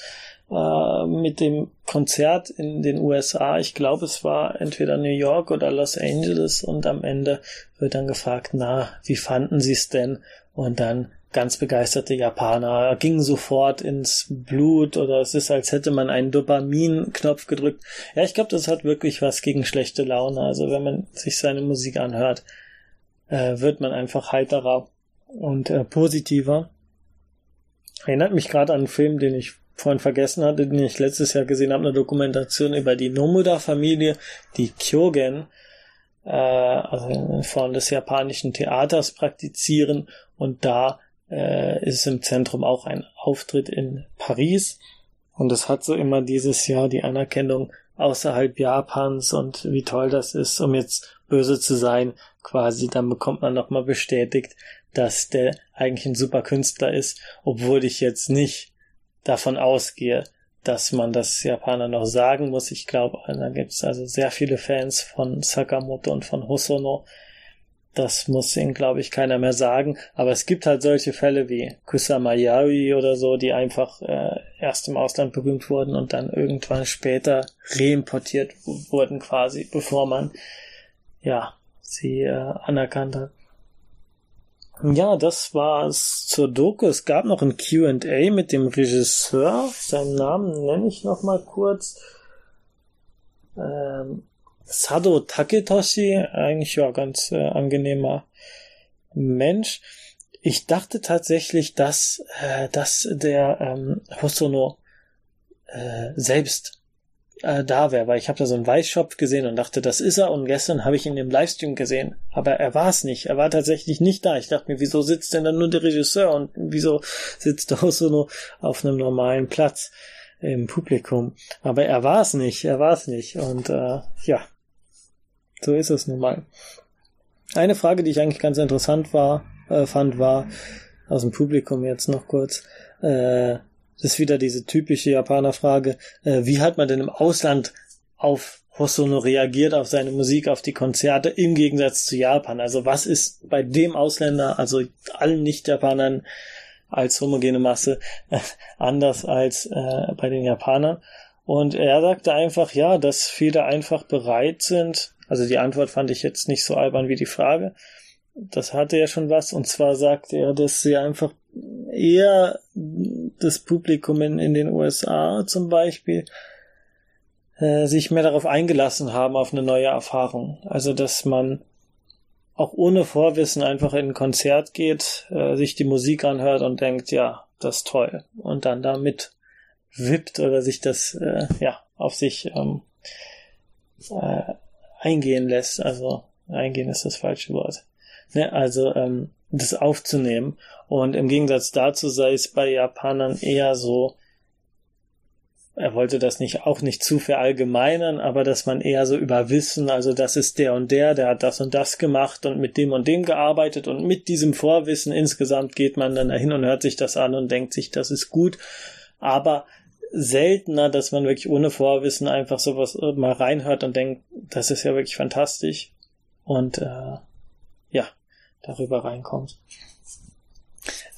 äh, mit dem Konzert in den USA. Ich glaube, es war entweder New York oder Los Angeles und am Ende wird dann gefragt, na, wie fanden Sie es denn? Und dann ganz begeisterte Japaner gingen sofort ins Blut oder es ist, als hätte man einen Dopamin-Knopf gedrückt. Ja, ich glaube, das hat wirklich was gegen schlechte Laune. Also wenn man sich seine Musik anhört, äh, wird man einfach heiterer und äh, positiver. Erinnert mich gerade an einen Film, den ich vorhin vergessen hatte, den ich letztes Jahr gesehen habe, eine Dokumentation über die Nomuda-Familie, die Kyogen, äh, also in Form des japanischen Theaters praktizieren. Und da äh, ist im Zentrum auch ein Auftritt in Paris. Und es hat so immer dieses Jahr die Anerkennung außerhalb Japans und wie toll das ist, um jetzt böse zu sein, quasi, dann bekommt man nochmal bestätigt, dass der eigentlich ein super Künstler ist, obwohl ich jetzt nicht davon ausgehe, dass man das Japaner noch sagen muss. Ich glaube, da gibt es also sehr viele Fans von Sakamoto und von Hosono. Das muss ihnen, glaube ich, keiner mehr sagen. Aber es gibt halt solche Fälle wie Kusama Yari oder so, die einfach äh, erst im Ausland berühmt wurden und dann irgendwann später reimportiert wurden quasi, bevor man ja sie äh, anerkannt hat. Ja, das war's zur Doku. Es gab noch ein Q&A mit dem Regisseur. Seinen Namen nenne ich noch mal kurz. Ähm, Sado Taketoshi, eigentlich ja ganz äh, angenehmer Mensch. Ich dachte tatsächlich, dass, äh, dass der ähm, Hosono äh, selbst äh, da wäre, weil ich habe da so einen Weißschopf gesehen und dachte, das ist er und gestern habe ich ihn im Livestream gesehen, aber er war es nicht, er war tatsächlich nicht da. Ich dachte mir, wieso sitzt denn dann nur der Regisseur und wieso sitzt *laughs* er so nur auf einem normalen Platz im Publikum? Aber er war es nicht, er war es nicht und äh, ja, so ist es nun mal. Eine Frage, die ich eigentlich ganz interessant war, äh, fand, war aus dem Publikum jetzt noch kurz. Äh, das ist wieder diese typische Japaner-Frage. Äh, wie hat man denn im Ausland auf Hosono reagiert, auf seine Musik, auf die Konzerte im Gegensatz zu Japan? Also was ist bei dem Ausländer, also allen Nicht-Japanern als homogene Masse äh, *laughs* anders als äh, bei den Japanern? Und er sagte einfach, ja, dass viele einfach bereit sind. Also die Antwort fand ich jetzt nicht so albern wie die Frage. Das hatte ja schon was. Und zwar sagte er, dass sie einfach eher das Publikum in, in den USA zum Beispiel äh, sich mehr darauf eingelassen haben, auf eine neue Erfahrung. Also, dass man auch ohne Vorwissen einfach in ein Konzert geht, äh, sich die Musik anhört und denkt, ja, das ist toll. Und dann damit wippt oder sich das, äh, ja, auf sich ähm, äh, eingehen lässt. Also, eingehen ist das falsche Wort. Ne? Also, ähm, das aufzunehmen. Und im Gegensatz dazu sei es bei Japanern eher so, er wollte das nicht auch nicht zu verallgemeinern, aber dass man eher so über Wissen, also das ist der und der, der hat das und das gemacht und mit dem und dem gearbeitet und mit diesem Vorwissen insgesamt geht man dann dahin und hört sich das an und denkt sich, das ist gut, aber seltener, dass man wirklich ohne Vorwissen einfach sowas mal reinhört und denkt, das ist ja wirklich fantastisch und äh, ja, darüber reinkommt.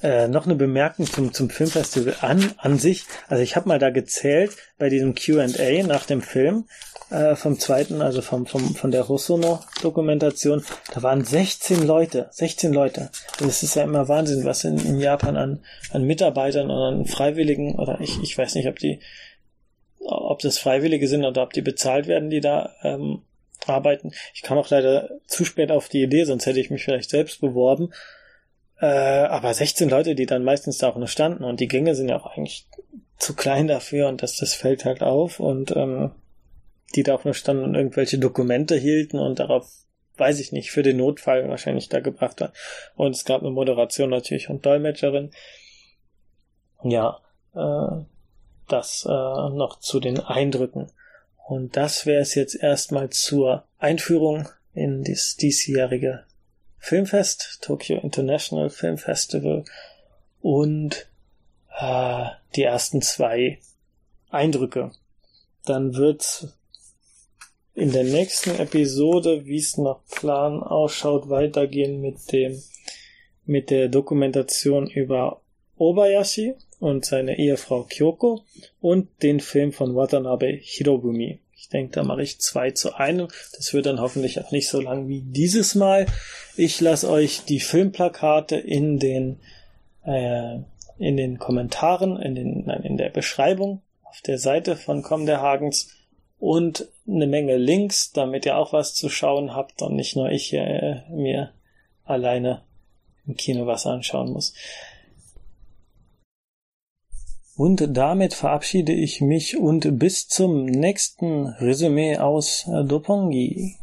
Äh, noch eine Bemerkung zum, zum Filmfestival an, an sich. Also ich habe mal da gezählt bei diesem Q&A nach dem Film äh, vom zweiten, also vom, vom, von der Hosono-Dokumentation. Da waren 16 Leute, 16 Leute. Und es ist ja immer Wahnsinn, was in, in Japan an, an Mitarbeitern und an Freiwilligen oder ich, ich weiß nicht, ob die, ob das Freiwillige sind oder ob die bezahlt werden, die da ähm, arbeiten. Ich kam auch leider zu spät auf die Idee, sonst hätte ich mich vielleicht selbst beworben. Äh, aber 16 Leute, die dann meistens da auch nur standen und die Gänge sind ja auch eigentlich zu klein dafür und das, das fällt halt auf und ähm, die da auch nur standen und irgendwelche Dokumente hielten und darauf, weiß ich nicht, für den Notfall wahrscheinlich da gebracht hat. Und es gab eine Moderation natürlich und Dolmetscherin. Ja, äh, das äh, noch zu den Eindrücken. Und das wäre es jetzt erstmal zur Einführung in das diesjährige Filmfest, Tokyo International Film Festival und äh, die ersten zwei Eindrücke. Dann wird in der nächsten Episode, wie es nach Plan ausschaut, weitergehen mit dem mit der Dokumentation über Obayashi, und seine Ehefrau Kyoko und den Film von Watanabe Hirobumi. Ich denke, da mache ich zwei zu einem. Das wird dann hoffentlich auch nicht so lang wie dieses Mal. Ich lasse euch die Filmplakate in den äh, in den Kommentaren, in den nein, in der Beschreibung auf der Seite von Com der Hagens und eine Menge Links, damit ihr auch was zu schauen habt und nicht nur ich äh, mir alleine im Kino was anschauen muss. Und damit verabschiede ich mich und bis zum nächsten Resümee aus Dopongi.